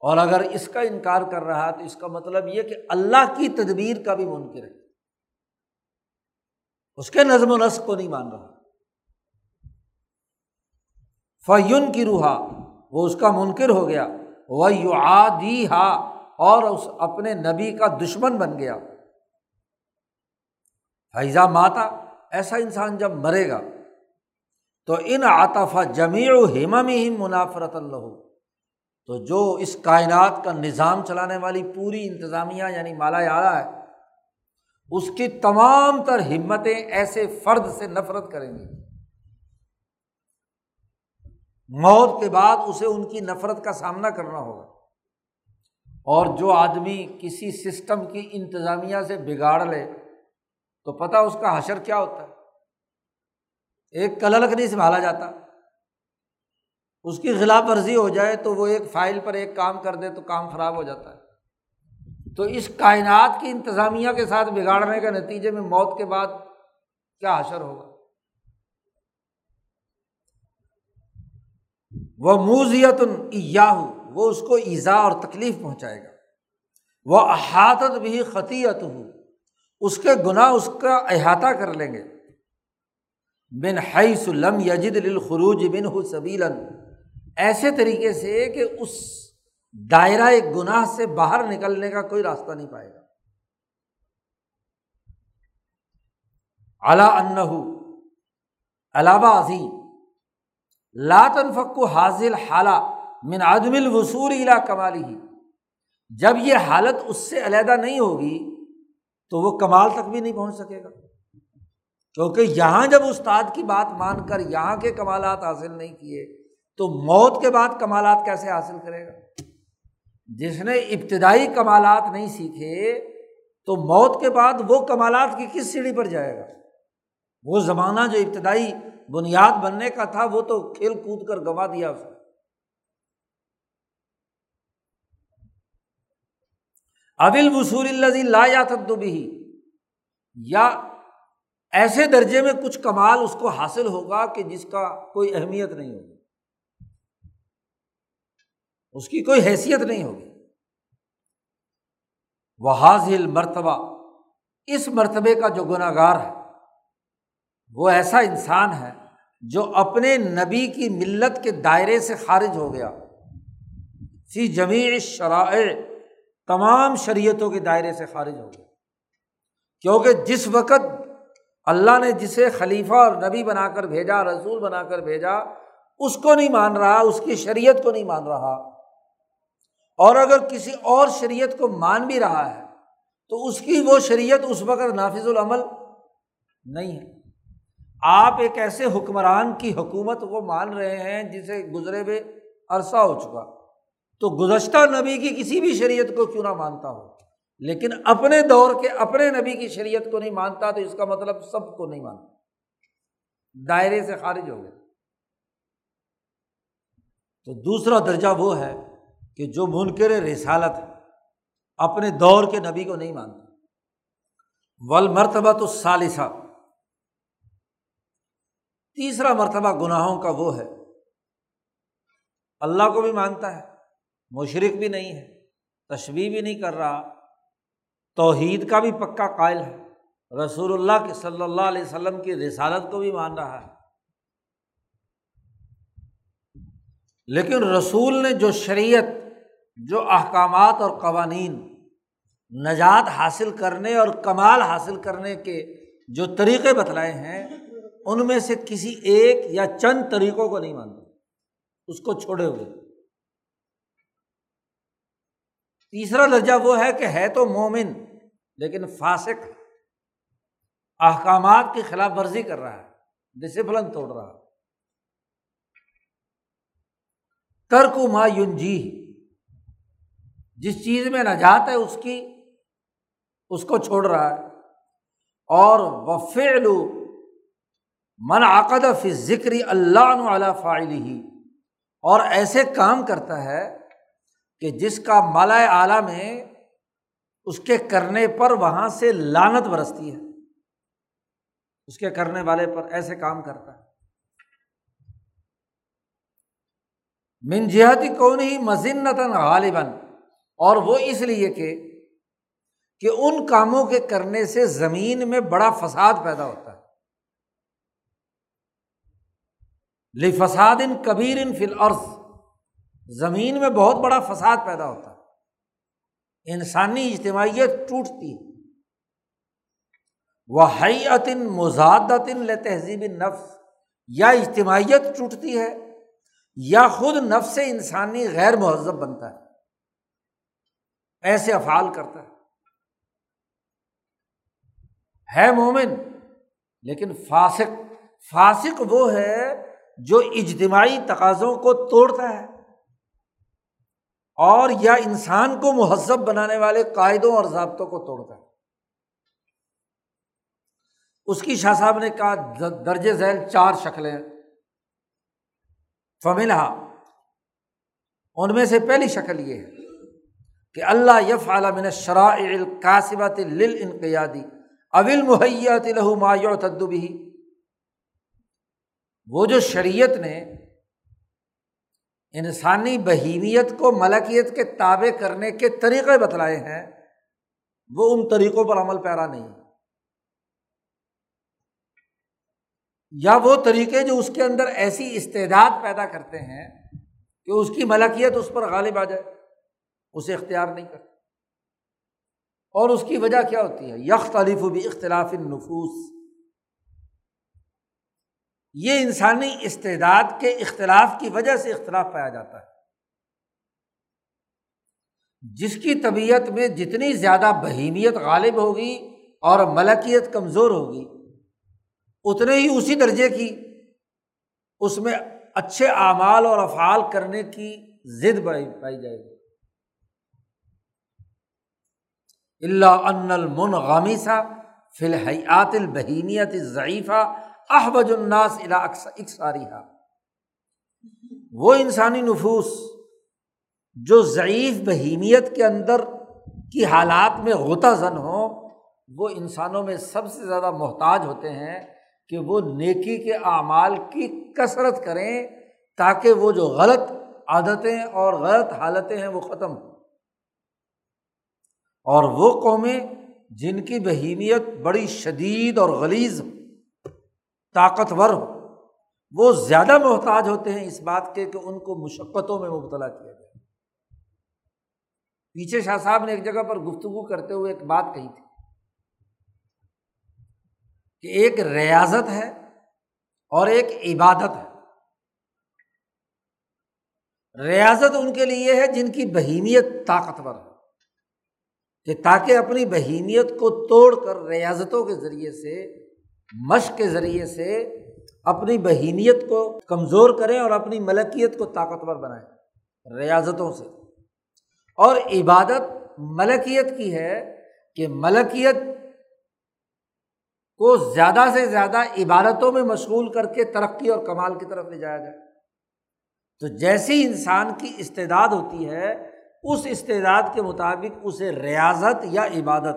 اور اگر اس کا انکار کر رہا ہے، تو اس کا مطلب یہ کہ اللہ کی تدبیر کا بھی منکر ہے۔ اس کے نظم و نسق کو نہیں مان رہا۔ فیون کی روحا وہ اس کا منکر ہو گیا۔ وہ یو آدی ہا اور اس اپنے نبی کا دشمن بن گیا۔ فیضا ماتا ایسا انسان جب مرے گا، تو ان آتفا جمیع و ہمم ہی منافرت اللہ تو جو اس کائنات کا نظام چلانے والی پوری انتظامیہ یعنی مالا آیا ہے، اس کی تمام تر ہمتیں ایسے فرد سے نفرت کریں گی۔ موت کے بعد اسے ان کی نفرت کا سامنا کرنا ہوگا۔ اور جو آدمی کسی سسٹم کی انتظامیہ سے بگاڑ لے تو پتہ اس کا حشر کیا ہوتا ہے؟ ایک کللک نہیں سنبھالا جاتا۔ اس کی خلاف ورزی ہو جائے تو وہ ایک فائل پر ایک کام کر دے تو کام خراب ہو جاتا ہے۔ تو اس کائنات کی انتظامیہ کے ساتھ بگاڑنے کے نتیجے میں موت کے بعد کیا حشر ہوگا؟ وہ موزیت یا وہ اس کو ایزا اور تکلیف پہنچائے گا۔ وہ احاطت بھی خطیت ہو اس کے گناہ اس کا احاطہ کر لیں گے۔ بن حیث لم یجد الخروج بن ہو ایسے طریقے سے کہ اس دائرہ گناہ سے باہر نکلنے کا کوئی راستہ نہیں پائے گا۔ اعلیٰ انہو، علاوہ عظیم لاتن فکو حاضل حالہ من عدم الوصول الا کمالی ہی جب یہ حالت اس سے علیحدہ نہیں ہوگی تو وہ کمال تک بھی نہیں پہنچ سکے گا۔ کیونکہ یہاں جب استاد کی بات مان کر یہاں کے کمالات حاصل نہیں کیے، تو موت کے بعد کمالات کیسے حاصل کرے گا؟ جس نے ابتدائی کمالات نہیں سیکھے، تو موت کے بعد وہ کمالات کی کس سیڑھی پر جائے گا؟ وہ زمانہ جو ابتدائی بنیاد بننے کا تھا، وہ تو کھیل کود کر گوا دیا اس نے۔ ابل وصول اللہ لا یا بھی یا ایسے درجے میں کچھ کمال اس کو حاصل ہوگا کہ جس کا کوئی اہمیت نہیں ہوگی۔ اس کی کوئی حیثیت نہیں ہوگی۔ وہ حاضل مرتبہ اس مرتبے کا جو گناہ گار ہے، وہ ایسا انسان ہے جو اپنے نبی کی ملت کے دائرے سے خارج ہو گیا۔ فی جمیع شرائع تمام شریعتوں کے دائرے سے خارج ہو گیا کیونکہ جس وقت اللہ نے جسے خلیفہ اور نبی بنا کر بھیجا، رسول بنا کر بھیجا، اس کو نہیں مان رہا، اس کی شریعت کو نہیں مان رہا۔ اور اگر کسی اور شریعت کو مان بھی رہا ہے، تو اس کی وہ شریعت اس وقت نافذ العمل نہیں ہے۔ آپ ایک ایسے حکمران کی حکومت وہ مان رہے ہیں جسے گزرے ہوئے عرصہ ہو چکا۔ تو گزشتہ نبی کی کسی بھی شریعت کو کیوں نہ مانتا ہو؟ لیکن اپنے دور کے اپنے نبی کی شریعت کو نہیں مانتا تو اس کا مطلب سب کو نہیں مانتا۔ دائرے سے خارج ہو گیا تو دوسرا درجہ وہ ہے کہ جو منکر رسالت ہے، اپنے دور کے نبی کو نہیں مانتا۔ ول مرتبہ تو سالسہ تیسرا مرتبہ گناہوں کا وہ ہے، اللہ کو بھی مانتا ہے۔ مشرق بھی نہیں ہے تشبیح بھی نہیں کر رہا، توحید کا بھی پکا قائل ہے۔ رسول اللہ کے، صلی اللہ علیہ وسلم کی رسالت کو بھی مان رہا ہے۔ لیکن رسول نے جو شریعت، جو احکامات اور قوانین نجات حاصل کرنے اور کمال حاصل کرنے کے جو طریقے بتلائے ہیں، ان میں سے کسی ایک یا چند طریقوں کو نہیں مانتے اس کو چھوڑے ہوئے۔ تیسرا درجہ وہ ہے کہ ہے تو مومن، لیکن فاسق احکامات کی خلاف ورزی کر رہا ہے ڈسپلن توڑ رہا ترک ما یونجی جس چیز میں نجات ہے اس کی، اس کو چھوڑ رہا ہے۔ اور وفیل من عقد فی ذکری اللہ علیہ فائل ہی اور ایسے کام کرتا ہے کہ جس کا مالا اعلیٰ میں اس کے کرنے پر وہاں سے لانت برستی ہے، اس کے کرنے والے پر ایسے کام کرتا ہے۔ من جہتی کون ہی مزنتاً غالباً، اور وہ اس لیے کہ کہ ان کاموں کے کرنے سے زمین میں بڑا فساد پیدا ہوتا ہے۔ لفساد ان کبیر ان فل عرض زمین میں بہت بڑا فساد پیدا ہوتا ہے۔ انسانی اجتماعیت ٹوٹتی ہے۔ وہ حیعتن مزادن ل تہذیب نفس یا اجتماعیت ٹوٹتی ہے، یا خود نفس انسانی غیر مہذب بنتا ہے۔ ایسے افعال کرتا ہے۔ ہے مومن، لیکن فاسق فاسق وہ ہے جو اجتماعی تقاضوں کو توڑتا ہے۔ اور یا انسان کو مہذب بنانے والے قاعدوں اور ضابطوں کو توڑتا ہے۔ اس کی شاہ صاحب نے کہا درج ذیل چار شکلیں فملہ ان میں سے پہلی شکل یہ ہے کہ اللہ یف عالمن شرائع القاصبت لل انقیادی اول محیت لہو مایو تدبی وہ جو شریعت نے انسانی بہیمیت کو، ملکیت کے تابع کرنے کے طریقے بتلائے ہیں، وہ ان طریقوں پر عمل پیرا نہیں۔ یا وہ طریقے جو اس کے اندر ایسی استعداد پیدا کرتے ہیں کہ اس کی ملکیت اس پر غالب آ جائے، اسے اختیار نہیں کرتے۔ اور اس کی وجہ کیا ہوتی ہے؟ یکخ علیف و بھی اختلاف نفوس یہ انسانی استعداد کے اختلاف کی وجہ سے اختلاف پایا جاتا ہے۔ جس کی طبیعت میں جتنی زیادہ بہیمیت غالب ہوگی اور ملکیت کمزور ہوگی، اتنے ہی اسی درجے کی اس میں اچھے اعمال اور افعال کرنے کی ضد پائی جائے گی۔ اللہ ان المن غامسا فی الحیات البہینیت ضعیفہ احبج الناس اکثاریہ وہ انسانی نفوس جو ضعیف بہیمیت کے اندر کی حالات میں غوطہ زن ہوں وہ انسانوں میں سب سے زیادہ محتاج ہوتے ہیں کہ وہ نیکی کے اعمال کی کثرت کریں تاکہ وہ جو غلط عادتیں اور غلط حالتیں ہیں وہ ختم ہوں۔ اور وہ قومیں جن کی بہیمیت بڑی شدید اور غلیظ طاقتور ہو۔ وہ زیادہ محتاج ہوتے ہیں اس بات کے کہ ان کو مشقتوں میں مبتلا کیا جائے۔ پیچھے شاہ صاحب نے ایک جگہ پر گفتگو کرتے ہوئے ایک بات کہی تھی کہ ایک ریاضت ہے اور ایک عبادت ہے۔ ریاضت ان کے لیے ہے جن کی بہیمیت طاقتور ہے۔ کہ تاکہ اپنی بہیمیت کو توڑ کر ریاضتوں کے ذریعے سے مشق کے ذریعے سے اپنی بہیمیت کو کمزور کریں اور اپنی ملکیت کو طاقتور بنائیں ریاضتوں سے۔ اور عبادت ملکیت کی ہے کہ ملکیت کو زیادہ سے زیادہ عبادتوں میں مشغول کر کے ترقی اور کمال کی طرف لے جایا جائے۔ تو جیسی انسان کی استعداد ہوتی ہے، اس استعداد کے مطابق اسے ریاضت یا عبادت،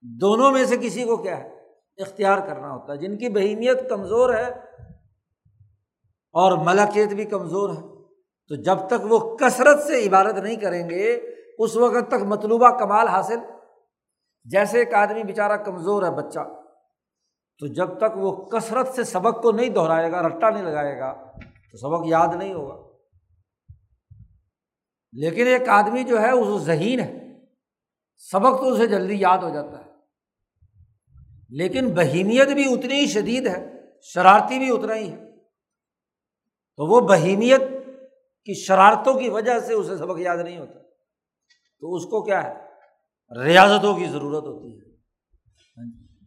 دونوں میں سے کسی کو کیا ہے؟ اختیار کرنا ہوتا ہے۔ جن کی بہیمیت کمزور ہے اور ملکیت بھی کمزور ہے، تو جب تک وہ کثرت سے عبادت نہیں کریں گے، اس وقت تک مطلوبہ کمال حاصل۔ جیسے ایک آدمی بیچارہ کمزور ہے، بچہ، تو جب تک وہ کثرت سے سبق کو نہیں دہرائے گا، رٹا نہیں لگائے گا، تو سبق یاد نہیں ہوگا۔ لیکن ایک آدمی جو ہے اس ذہین ہے۔ سبق تو اسے جلدی یاد ہو جاتا ہے۔ لیکن بہیمیت بھی اتنی ہی شدید ہے، شرارتی بھی اتنا ہی ہے۔ تو وہ بہیمیت کی شرارتوں کی وجہ سے اسے سبق یاد نہیں ہوتا۔ تو اس کو کیا ہے؟ ریاضتوں کی ضرورت ہوتی ہے۔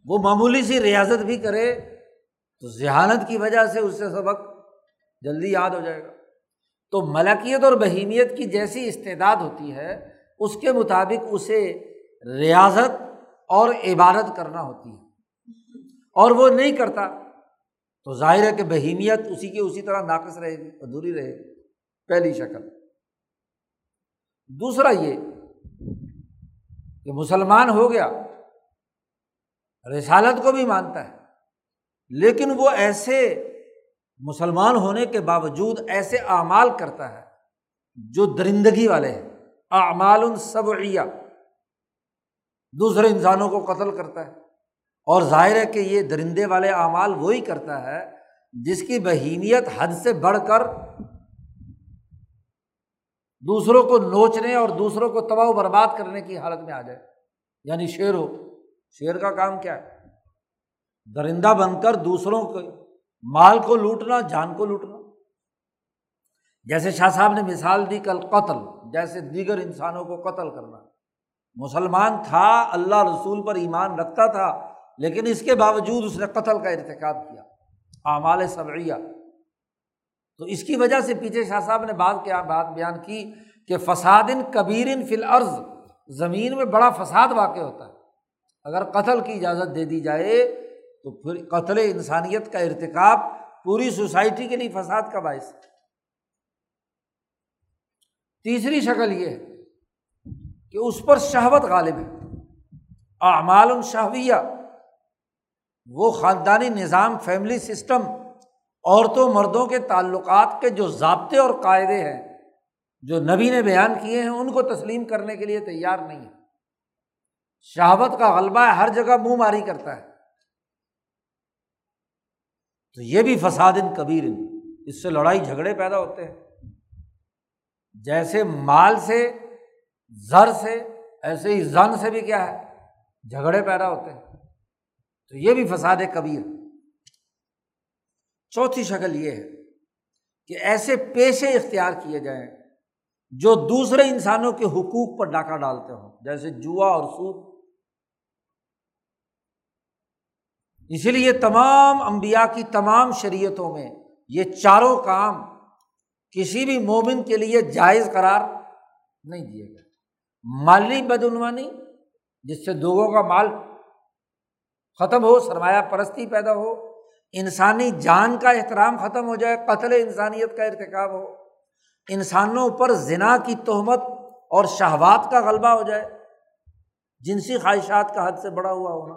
وہ معمولی سی ریاضت بھی کرے تو ذہانت کی وجہ سے اس سے سبق جلدی یاد ہو جائے گا۔ تو ملکیت اور بہیمیت کی جیسی استعداد ہوتی ہے، اس کے مطابق اسے ریاضت اور عبادت کرنا ہوتی ہے۔ اور وہ نہیں کرتا، تو ظاہر ہے کہ بہیمیت اسی کے اسی طرح ناقص رہے گی، ادھوری رہے گی، پہلی شکل۔ دوسرا یہ کہ مسلمان ہو گیا، رسالت کو بھی مانتا ہے، لیکن وہ ایسے مسلمان ہونے کے باوجود ایسے اعمال کرتا ہے جو درندگی والے ہیں۔ اعمال الصبعیہ دوسرے انسانوں کو قتل کرتا ہے۔ اور ظاہر ہے کہ یہ درندے والے اعمال وہی کرتا ہے جس کی بہیمیت حد سے بڑھ کر دوسروں کو نوچنے اور دوسروں کو تباہ و برباد کرنے کی حالت میں آ جائے۔ یعنی شیر ہو۔ شیر کا کام کیا ہے؟ درندہ بن کر دوسروں کو مال کو لوٹنا، جان کو لوٹنا۔ جیسے شاہ صاحب نے مثال دی کل قتل، جیسے دیگر انسانوں کو قتل کرنا۔ مسلمان تھا، اللہ رسول پر ایمان رکھتا تھا۔ لیکن اس کے باوجود اس نے قتل کا ارتقاب کیا، اعمال صبریہ تو اس کی وجہ سے پیچھے شاہ صاحب نے بات کیا بات بیان کی کہ فساد ان کبیر ان فی العرض زمین میں بڑا فساد واقع ہوتا ہے۔ اگر قتل کی اجازت دے دی جائے تو پھر قتل انسانیت کا ارتکاب پوری سوسائٹی کے لیے فساد کا باعث ہے۔ تیسری شکل یہ ہے کہ اس پر شہوت غالب ہے۔ اعمال الشہویہ وہ خاندانی نظام فیملی سسٹم عورتوں مردوں کے تعلقات کے جو ضابطے اور قاعدے ہیں، جو نبی نے بیان کیے ہیں، ان کو تسلیم کرنے کے لیے تیار نہیں ہے شہابت کا غلبہ ہے ہر جگہ منہ ماری کرتا ہے۔ تو یہ بھی فساد ان کبیر اس سے لڑائی جھگڑے پیدا ہوتے ہیں۔ جیسے مال سے، زر سے، ایسے ہی زن سے بھی کیا ہے، جھگڑے پیدا ہوتے ہیں۔ تو یہ بھی فساد کبیر چوتھی شکل یہ ہے کہ ایسے پیشے اختیار کیے جائیں جو دوسرے انسانوں کے حقوق پر ڈاکہ ڈالتے ہوں، جیسے جوا اور سوپ۔ اسی لیے تمام امبیا کی تمام شریعتوں میں یہ چاروں کام کسی بھی مومن کے لیے جائز قرار نہیں دیے گئے۔ مالی بدعنوانی، جس سے لوگوں کا مال ختم ہو، سرمایہ پرستی پیدا ہو، انسانی جان کا احترام ختم ہو جائے، قتل انسانیت کا ارتکاب ہو۔ انسانوں پر زنا کی تہمت اور شہوات کا غلبہ ہو جائے۔ جنسی خواہشات کا حد سے بڑا ہوا ہونا۔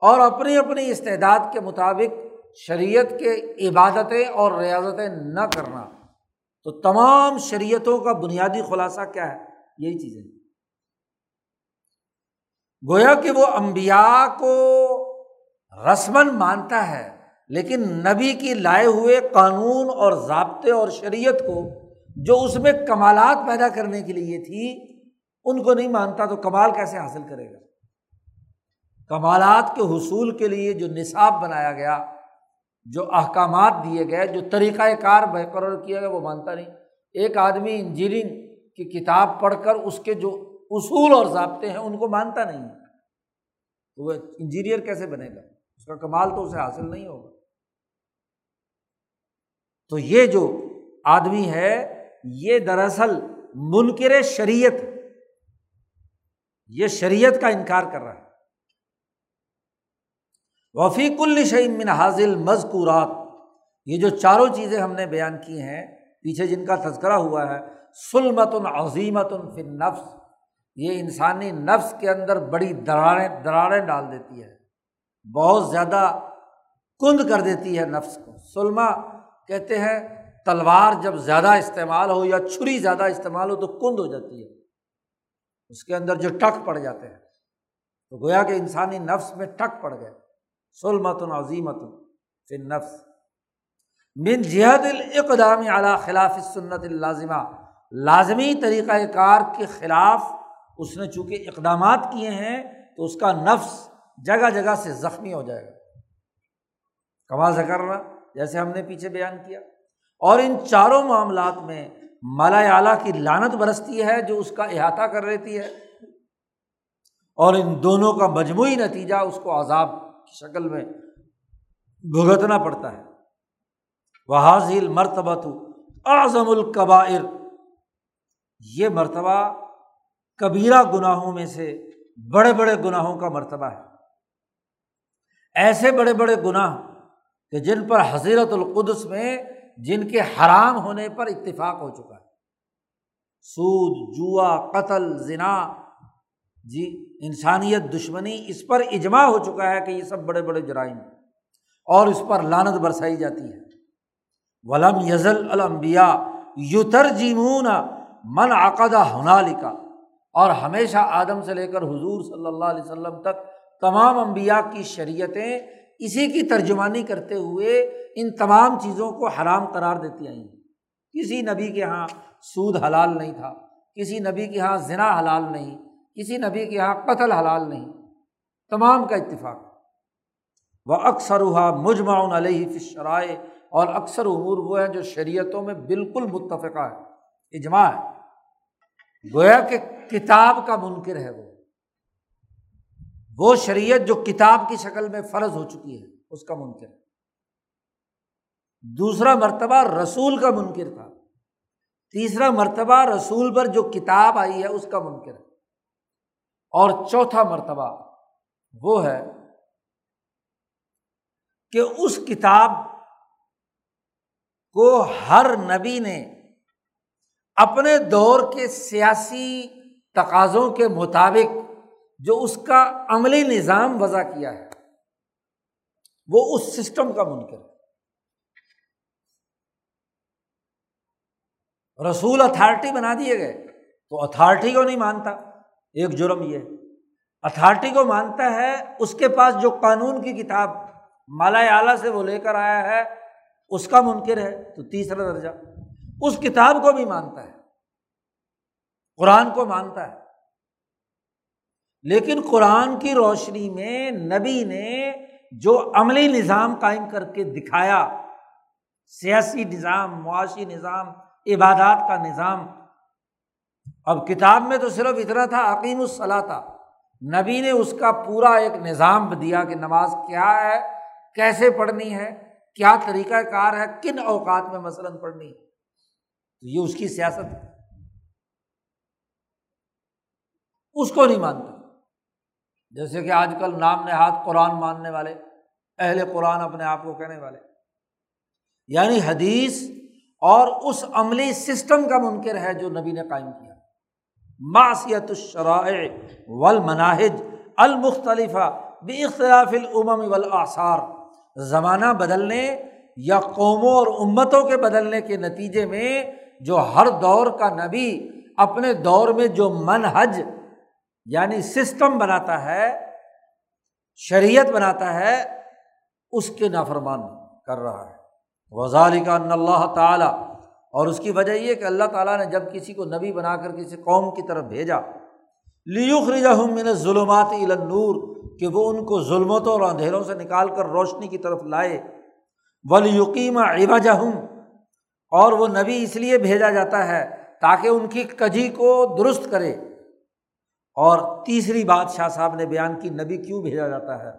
اور اپنی اپنی استعداد کے مطابق شریعت کے عبادتیں اور ریاضتیں نہ کرنا۔ تو تمام شریعتوں کا بنیادی خلاصہ کیا ہے؟ یہی چیزیں۔ گویا کہ وہ امبیا کو رسمن مانتا ہے، لیکن نبی کی لائے ہوئے قانون اور ضابطے اور شریعت کو جو اس میں کمالات پیدا کرنے کے لیے تھی، ان کو نہیں مانتا تو کمال کیسے حاصل کرے گا؟ کمالات کے حصول کے لیے جو نصاب بنایا گیا، جو احکامات دیے گئے، جو طریقۂ کار برقرار کیا گیا، وہ مانتا نہیں۔ ایک آدمی انجینئرنگ کی کتاب پڑھ کر اس کے جو اصول اور ضابطے ہیں، ان کو مانتا نہیں ہے۔ تو وہ انجینئر کیسے بنے گا؟ اس کا کمال تو اسے حاصل نہیں ہوگا۔ تو یہ جو آدمی ہے، یہ دراصل منکر شریعت یہ شریعت کا انکار کر رہا ہے۔ وفیق الشعین من حاضل مذکورات۔ یہ جو چاروں چیزیں ہم نے بیان کی ہیں، پیچھے جن کا تذکرہ ہوا ہے سلمت عظیمت فن نفس یہ انسانی نفس کے اندر بڑی دراڑیں دراڑیں ڈال دیتی ہے۔ بہت زیادہ کند کر دیتی ہے نفس کو۔ سلما کہتے ہیں، تلوار جب زیادہ استعمال ہو یا چھری زیادہ استعمال ہو تو کند ہو جاتی ہے۔ اس کے اندر جو ٹک پڑ جاتے ہیں۔ تو گویا کہ انسانی نفس میں ٹک پڑ گئے۔ سلمت عظیمت فن نفس من جہد الاقدام اعلیٰ خلاف سنت الازمہ لازمی طریقۂ کار کے خلاف اس نے چونکہ اقدامات کیے ہیں تو اس کا نفس جگہ جگہ سے زخمی ہو جائے گا۔ کما کرنا جیسے ہم نے پیچھے بیان کیا۔ اور ان چاروں معاملات میں مالا اعلیٰ کی لانت برستی ہے جو اس کا احاطہ کر لیتی ہے۔ اور ان دونوں کا مجموعی نتیجہ اس کو عذاب کی شکل میں بھگتنا پڑتا ہے۔ وہ حاضل مرتبہ تو اعظم القبائر یہ مرتبہ کبیرہ گناہوں میں سے بڑے بڑے گناہوں کا مرتبہ ہے۔ ایسے بڑے بڑے گناہ کہ جن پر حضیرت القدس میں جن کے حرام ہونے پر اتفاق ہو چکا ہے۔ سود، جوا، قتل ذنا جی انسانیت، دشمنی، اس پر اجماع ہو چکا ہے کہ یہ سب بڑے بڑے جرائم اور اس پر لانت برسائی جاتی ہے۔ ولم یزل المبیا یوتر جیمون من عقدہ ہونا لکھا اور ہمیشہ آدم سے لے کر حضور صلی اللہ علیہ وسلم تک تمام امبیا کی شریعتیں اسی کی ترجمانی کرتے ہوئے ان تمام چیزوں کو حرام قرار دیتی آئیں کسی نبی کے یہاں سود حلال نہیں تھا، کسی نبی کے یہاں ذنا حلال نہیں، کسی نبی کے یہاں قتل حلال نہیں۔ تمام کا اتفاق۔ وہ اکثر ہوا مجمعن علیہ فشرائے اور اکثر امور وہ ہیں جو شریعتوں میں بالکل متفقہ ہے، اجماع ہے۔ گویا کہ کتاب کا منکر ہے وہ۔ وہ شریعت جو کتاب کی شکل میں فرض ہو چکی ہے، اس کا منکر۔ ہے دوسرا مرتبہ رسول کا منکر تھا۔ تیسرا مرتبہ رسول پر جو کتاب آئی ہے، اس کا منکر۔ ہے اور چوتھا مرتبہ وہ ہے کہ اس کتاب کو ہر نبی نے اپنے دور کے سیاسی تقاضوں کے مطابق جو اس کا عملی نظام وضع کیا ہے، وہ اس سسٹم کا منکر ہے۔ رسول اتھارٹی بنا دیے گئے، تو اتھارٹی کو نہیں مانتا، ایک جرم یہ اتھارٹی کو مانتا ہے اس کے پاس جو قانون کی کتاب مالا اعلیٰ سے وہ لے کر آیا ہے، اس کا منکر ہے، تو تیسرا درجہ۔ اس کتاب کو بھی مانتا ہے، قرآن کو مانتا ہے۔ لیکن قرآن کی روشنی میں نبی نے جو عملی نظام قائم کر کے دکھایا، سیاسی نظام، معاشی نظام، عبادات کا نظام، اب کتاب میں تو صرف اتنا تھا عقیم الصلاح تھا نبی نے اس کا پورا ایک نظام دیا کہ نماز کیا ہے، کیسے پڑھنی ہے، کیا طریقہ کار ہے، کن اوقات میں مثلاً پڑھنی تو یہ اس کی سیاست ہے۔ اس کو نہیں مانتا۔ جیسے کہ آج کل نام نہاد قرآن ماننے والے، اہل قرآن اپنے آپ کو کہنے والے۔ یعنی حدیث اور اس عملی سسٹم کا منکر ہے جو نبی نے قائم کیا۔ معصیت الشرائع والمناہج المختلفہ بے اختلاف العمم والآثار۔ زمانہ بدلنے یا قوموں اور امتوں کے بدلنے کے نتیجے میں جو ہر دور کا نبی اپنے دور میں جو منحج یعنی سسٹم بناتا ہے، شریعت بناتا ہے، اس کے نافرمان کر رہا ہے۔ وزال کا اللہ تعالیٰ، اور اس کی وجہ یہ کہ اللہ تعالیٰ نے جب کسی کو نبی بنا کر کسی قوم کی طرف بھیجا من ظلمات نور کہ وہ ان کو ظلمتوں اور اندھیروں سے نکال کر روشنی کی طرف لائے۔ ولیقیم عباجہم اور وہ نبی اس لیے بھیجا جاتا ہے تاکہ ان کی کجی کو درست کرے۔ اور تیسری بات شاہ صاحب نے بیان کی، نبی کیوں بھیجا جاتا ہے؟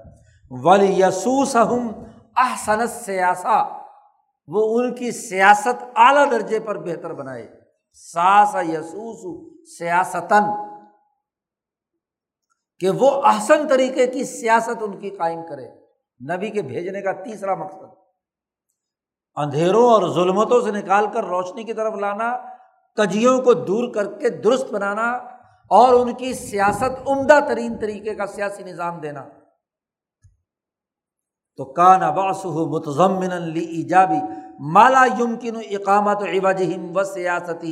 ولی یسوس ہم احسنت سیاسا وہ ان کی سیاست اعلیٰ درجے پر بہتر بنائے۔ ساس یسوس سیاستن کہ وہ احسن طریقے کی سیاست ان کی قائم کرے۔ نبی کے بھیجنے کا تیسرا مقصد۔ اندھیروں اور ظلمتوں سے نکال کر روشنی کی طرف لانا، کجیوں کو دور کر کے درست بنانا اور ان کی سیاست عمدہ ترین طریقے کا سیاسی نظام دینا۔ تو کان اباس متضمن لی ایجابی مالا یمکن اقامت و سیاست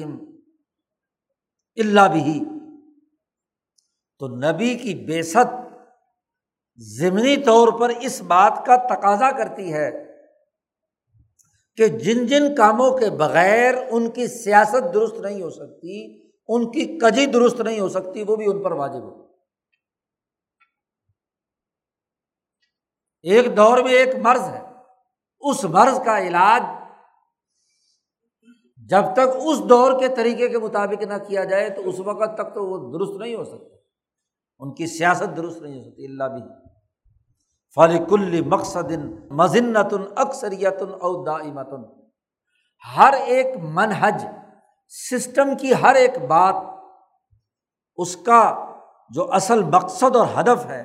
اللہ بھی تو نبی کی بے ضمنی طور پر اس بات کا تقاضا کرتی ہے کہ جن جن کاموں کے بغیر ان کی سیاست درست نہیں ہو سکتی، ان کی کجی درست نہیں ہو سکتی، وہ بھی ان پر واجب ہو۔ ایک دور میں ایک مرض ہے۔ اس مرض کا علاج جب تک اس دور کے طریقے کے مطابق نہ کیا جائے، تو اس وقت تک تو وہ درست نہیں ہو سکتا۔ ان کی سیاست درست نہیں ہو سکتی، اللہ بھی۔ فالق کل مقصد مذنت اکثریت دائمتن ہر ایک منحج سسٹم کی ہر ایک بات، اس کا جو اصل مقصد اور ہدف ہے،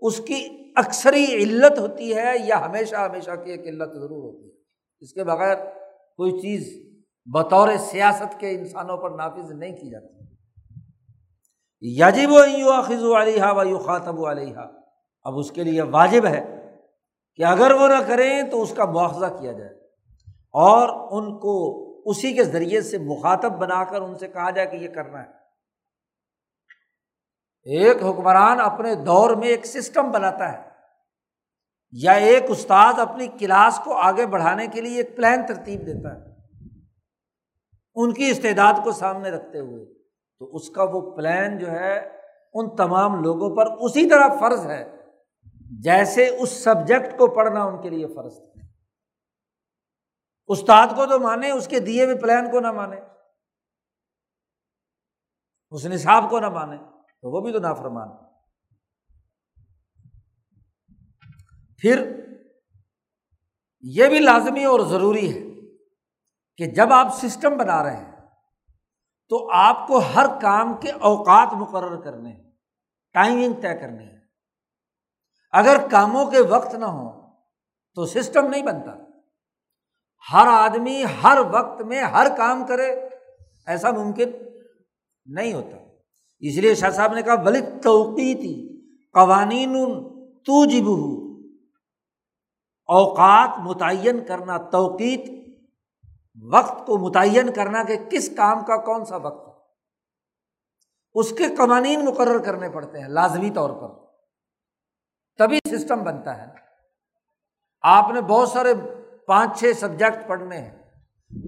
اس کی اکثری علت ہوتی ہے یا ہمیشہ ہمیشہ کی ایک علت ضرور ہوتی ہے۔ اس کے بغیر کوئی چیز بطور سیاست کے انسانوں پر نافذ نہیں کی جاتی۔ یجب و خز علیہ و یو خاطب علیہ اب اس کے لیے واجب ہے کہ اگر وہ نہ کریں تو اس کا مواخذہ کیا جائے۔ اور ان کو اسی کے ذریعے سے مخاطب بنا کر ان سے کہا جائے کہ یہ کرنا ہے۔ ایک حکمران اپنے دور میں ایک سسٹم بناتا ہے یا ایک استاد اپنی کلاس کو آگے بڑھانے کے لیے ایک پلان ترتیب دیتا ہے۔ ان کی استعداد کو سامنے رکھتے ہوئے تو اس کا وہ پلان جو ہے ان تمام لوگوں پر اسی طرح فرض ہے۔ جیسے اس سبجیکٹ کو پڑھنا ان کے لیے فرض ہے استاد کو تو مانے، اس کے دیے ہوئے پلان کو نہ مانے۔ اس نصاب کو نہ مانے، تو وہ بھی تو نہ فرمان پھر یہ بھی لازمی اور ضروری ہے کہ جب آپ سسٹم بنا رہے ہیں، تو آپ کو ہر کام کے اوقات مقرر کرنے، ٹائمنگ طے کرنی ہے اگر کاموں کے وقت نہ ہو تو سسٹم نہیں بنتا۔ ہر آدمی ہر وقت میں ہر کام کرے، ایسا ممکن نہیں ہوتا۔ اس لیے شاہ صاحب نے کہا بلی توقی تھی قوانین تو جب اوقات متعین کرنا، توقیت وقت کو متعین کرنا کہ کس کام کا کون سا وقت ہے۔ اس کے قوانین مقرر کرنے پڑتے ہیں، لازمی طور پر۔ تبھی سسٹم بنتا ہے آپ نے بہت سارے پانچ چھ سبجیکٹ پڑھنے ہیں۔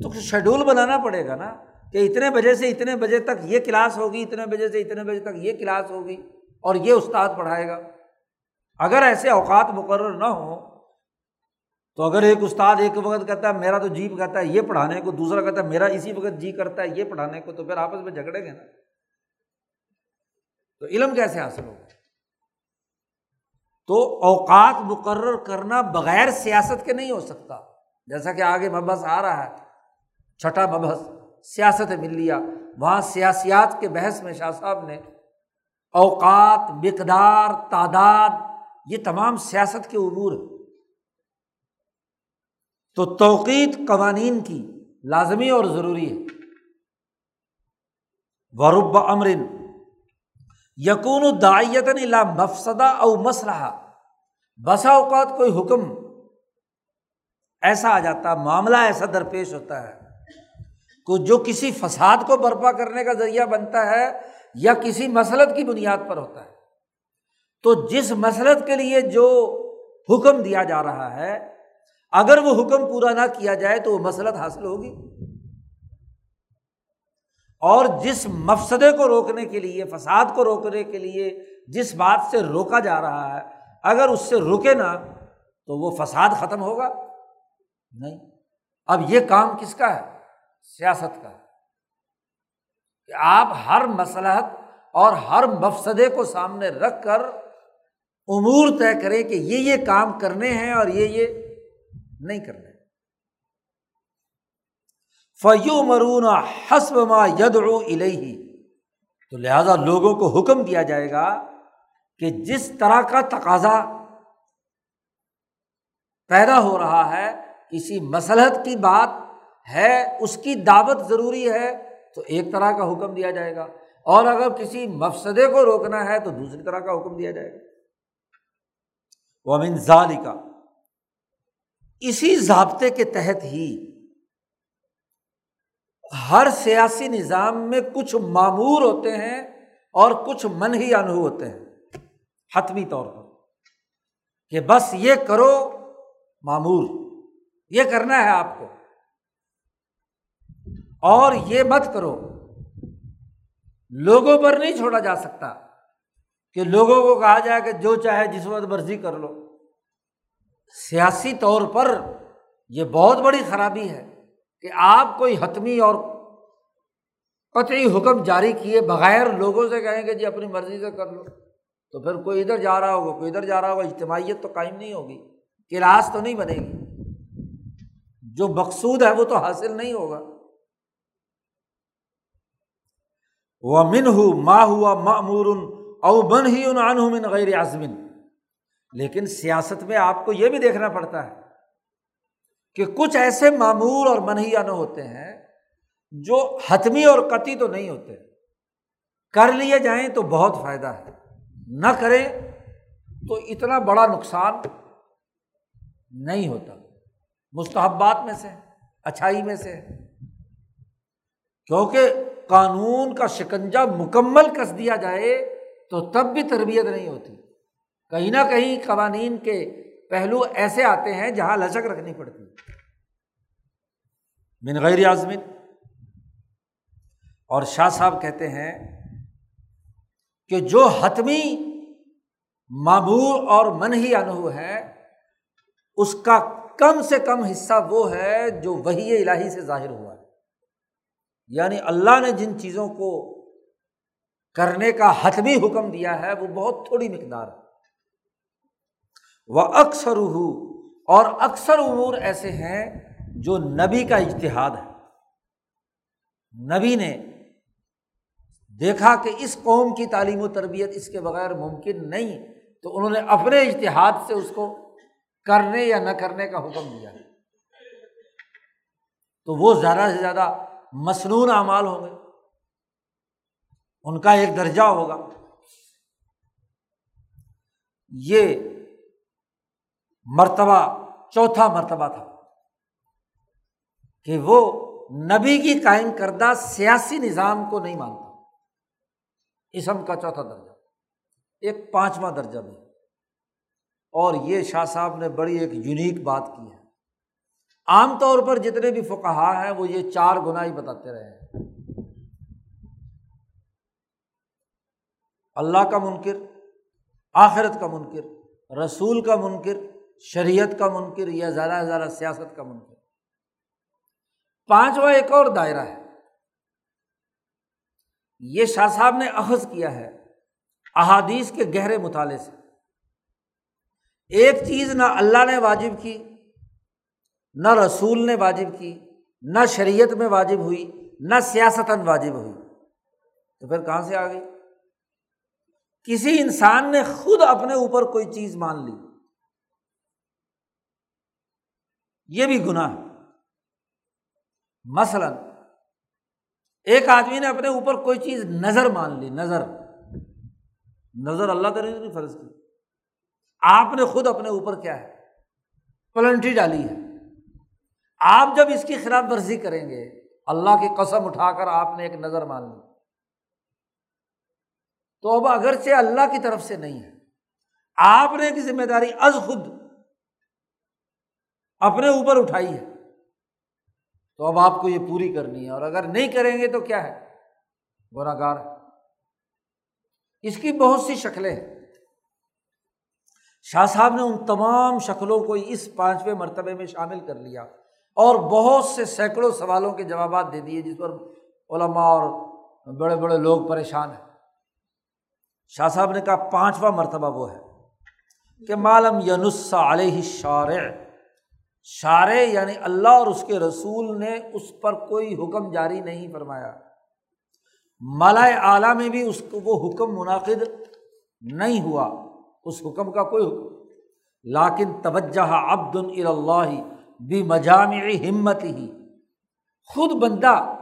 تو شیڈول بنانا پڑے گا نا کہ اتنے بجے سے اتنے بجے تک یہ کلاس ہوگی، اتنے بجے سے اتنے بجے تک یہ کلاس ہوگی اور یہ استاد پڑھائے گا۔ اگر ایسے اوقات مقرر نہ ہوں، تو اگر ایک استاد ایک وقت کہتا ہے، میرا تو جی کہتا ہے یہ پڑھانے کو، دوسرا کہتا ہے میرا اسی وقت جی کرتا ہے یہ پڑھانے کو، تو پھر آپس میں جھگڑے گے نا۔ تو علم کیسے حاصل ہوگا؟ تو اوقات مقرر کرنا بغیر سیاست کے نہیں ہو سکتا۔ جیسا کہ آگے مبحث آ رہا ہے، چھٹا مبحث، سیاست مل لیا وہاں سیاسیات کے بحث میں شاہ صاحب نے اوقات، مقدار، تعداد، یہ تمام سیاست کے امور تو توقیت قوانین کی لازمی اور ضروری ہے۔ ورب امرن یقون دائیت لا مفسدہ او مسلح بسا اوقات کوئی حکم ایسا آ جاتا، معاملہ ایسا درپیش ہوتا ہے کہ جو کسی فساد کو برپا کرنے کا ذریعہ بنتا ہے یا کسی مسلط کی بنیاد پر ہوتا ہے۔ تو جس مسلط کے لیے جو حکم دیا جا رہا ہے، اگر وہ حکم پورا نہ کیا جائے تو وہ مسلط حاصل ہوگی۔ اور جس مفسدے کو روکنے کے لیے، فساد کو روکنے کے لیے جس بات سے روکا جا رہا ہے، اگر اس سے رکے نا تو وہ فساد ختم ہوگا؟ نہیں۔ اب یہ کام کس کا ہے؟ سیاست کا ہے۔ کہ آپ ہر مسلحت اور ہر مفسدے کو سامنے رکھ کر امور طے کریں کہ یہ یہ کام کرنے ہیں اور یہ یہ نہیں کرنے۔ فیو مرون حسب ما ید الہی تو لہذا لوگوں کو حکم دیا جائے گا کہ جس طرح کا تقاضا پیدا ہو رہا ہے، کسی مسلحت کی بات ہے، اس کی دعوت ضروری ہے، تو ایک طرح کا حکم دیا جائے گا۔ اور اگر کسی مفسدے کو روکنا ہے، تو دوسری طرح کا حکم دیا جائے گا۔ وہ امین ظالی کا اسی ضابطے کے تحت ہی ہر سیاسی نظام میں کچھ معمور ہوتے ہیں اور کچھ من ہی انہو ہوتے ہیں، حتمی طور پر۔ کہ بس یہ کرو معمور یہ کرنا ہے آپ کو۔ اور یہ مت کرو۔ لوگوں پر نہیں چھوڑا جا سکتا کہ لوگوں کو کہا جائے کہ جو چاہے جس وقت مرضی کر لو۔ سیاسی طور پر یہ بہت بڑی خرابی ہے۔ کہ آپ کوئی حتمی اور قطعی حکم جاری کیے بغیر لوگوں سے کہیں کہ جی اپنی مرضی سے کر لو، تو پھر کوئی ادھر جا رہا ہوگا، کوئی ادھر جا رہا ہوگا، اجتماعیت تو قائم نہیں ہوگی، کلاس تو نہیں بنے گی۔ جو مقصود ہے وہ تو حاصل نہیں ہوگا۔ وہ من ہو ماں ہوا معمور او بن ہی ان عن من غیر عظمن لیکن سیاست میں آپ کو یہ بھی دیکھنا پڑتا ہے کہ کچھ ایسے معمور اور منہیا ہوتے ہیں جو حتمی اور قطعی تو نہیں ہوتے۔ کر لیے جائیں تو بہت فائدہ ہے۔ نہ کریں تو اتنا بڑا نقصان نہیں ہوتا۔ مستحبات میں سے، اچھائی میں سے۔ کیونکہ قانون کا شکنجا مکمل کس دیا جائے تو تب بھی تربیت نہیں ہوتی۔ کہیں نہ کہیں قوانین کے پہلو ایسے آتے ہیں جہاں لچک رکھنی پڑتی من غیر آزمین اور شاہ صاحب کہتے ہیں کہ جو حتمی معمور اور من ہی انہو ہے، اس کا کم سے کم حصہ وہ ہے جو وہی الہی سے ظاہر ہوا ہے۔ یعنی اللہ نے جن چیزوں کو کرنے کا حتمی حکم دیا ہے، وہ بہت تھوڑی مقدار ہے۔ وہ اکثر ہو اور اکثر امور ایسے ہیں جو نبی کا اشتہاد ہے۔ نبی نے دیکھا کہ اس قوم کی تعلیم و تربیت اس کے بغیر ممکن نہیں، تو انہوں نے اپنے اشتہاد سے اس کو کرنے یا نہ کرنے کا حکم دیا۔ تو وہ زیادہ سے زیادہ مصنون اعمال ہوں گے۔ ان کا ایک درجہ ہوگا۔ یہ مرتبہ، چوتھا مرتبہ تھا۔ کہ وہ نبی کی قائم کردہ سیاسی نظام کو نہیں مانتا۔ اسم کا چوتھا درجہ۔ ایک پانچواں درجہ بھی۔ اور یہ شاہ صاحب نے بڑی ایک یونیک بات کی ہے۔ عام طور پر جتنے بھی فقہا ہیں، وہ یہ چار گنا ہی بتاتے رہے ہیں۔ اللہ کا منکر، آخرت کا منکر، رسول کا منکر شریعت کا منکر یا زیادہ سے زیادہ سیاست کا منکر۔ پانچواں ایک اور دائرہ ہے۔ یہ شاہ صاحب نے اخذ کیا ہے احادیث کے گہرے مطالعے سے۔ ایک چیز نہ اللہ نے واجب کی، نہ رسول نے واجب کی، نہ شریعت میں واجب ہوئی، نہ سیاستاً واجب ہوئی۔ تو پھر کہاں سے آ گئی؟ کسی انسان نے خود اپنے اوپر کوئی چیز مان لی۔ یہ بھی گناہ ہے۔ مثلاً، ایک آدمی نے اپنے اوپر کوئی چیز نظر مان لی، نظر۔ نظر اللہ تعالیٰ نے فرض کی۔ آپ نے خود اپنے اوپر کیا ہے؟ پلنٹی ڈالی ہے۔ آپ جب اس کی خلاف ورزی کریں گے، اللہ کی قسم اٹھا کر آپ نے ایک نظر مان لی۔ تو اب اگرچہ اللہ کی طرف سے نہیں ہے، آپ نے ایک ذمہ داری از خود اپنے اوپر اٹھائی ہے۔ تو اب آپ کو یہ پوری کرنی ہے اور اگر نہیں کریں گے تو کیا ہے؟ گناگار اس کی بہت سی شکلیں ہیں۔ شاہ صاحب نے ان تمام شکلوں کو اس پانچویں مرتبے میں شامل کر لیا اور بہت سے سینکڑوں سوالوں کے جوابات دے دیے، جس پر علماء اور بڑے بڑے لوگ پریشان ہیں۔ شاہ صاحب نے کہا، پانچواں مرتبہ وہ ہے کہ معلوم ینس علیہ شارع شارع یعنی اللہ اور اس کے رسول نے اس پر کوئی حکم جاری نہیں فرمایا۔ مالا اعلیٰ میں بھی اس کو وہ حکم منعقد نہیں ہوا۔ اس حکم کا کوئی حکم۔ لاکن توجہ عبد اللہ بھی مجامع ہمت ہی خود بندہ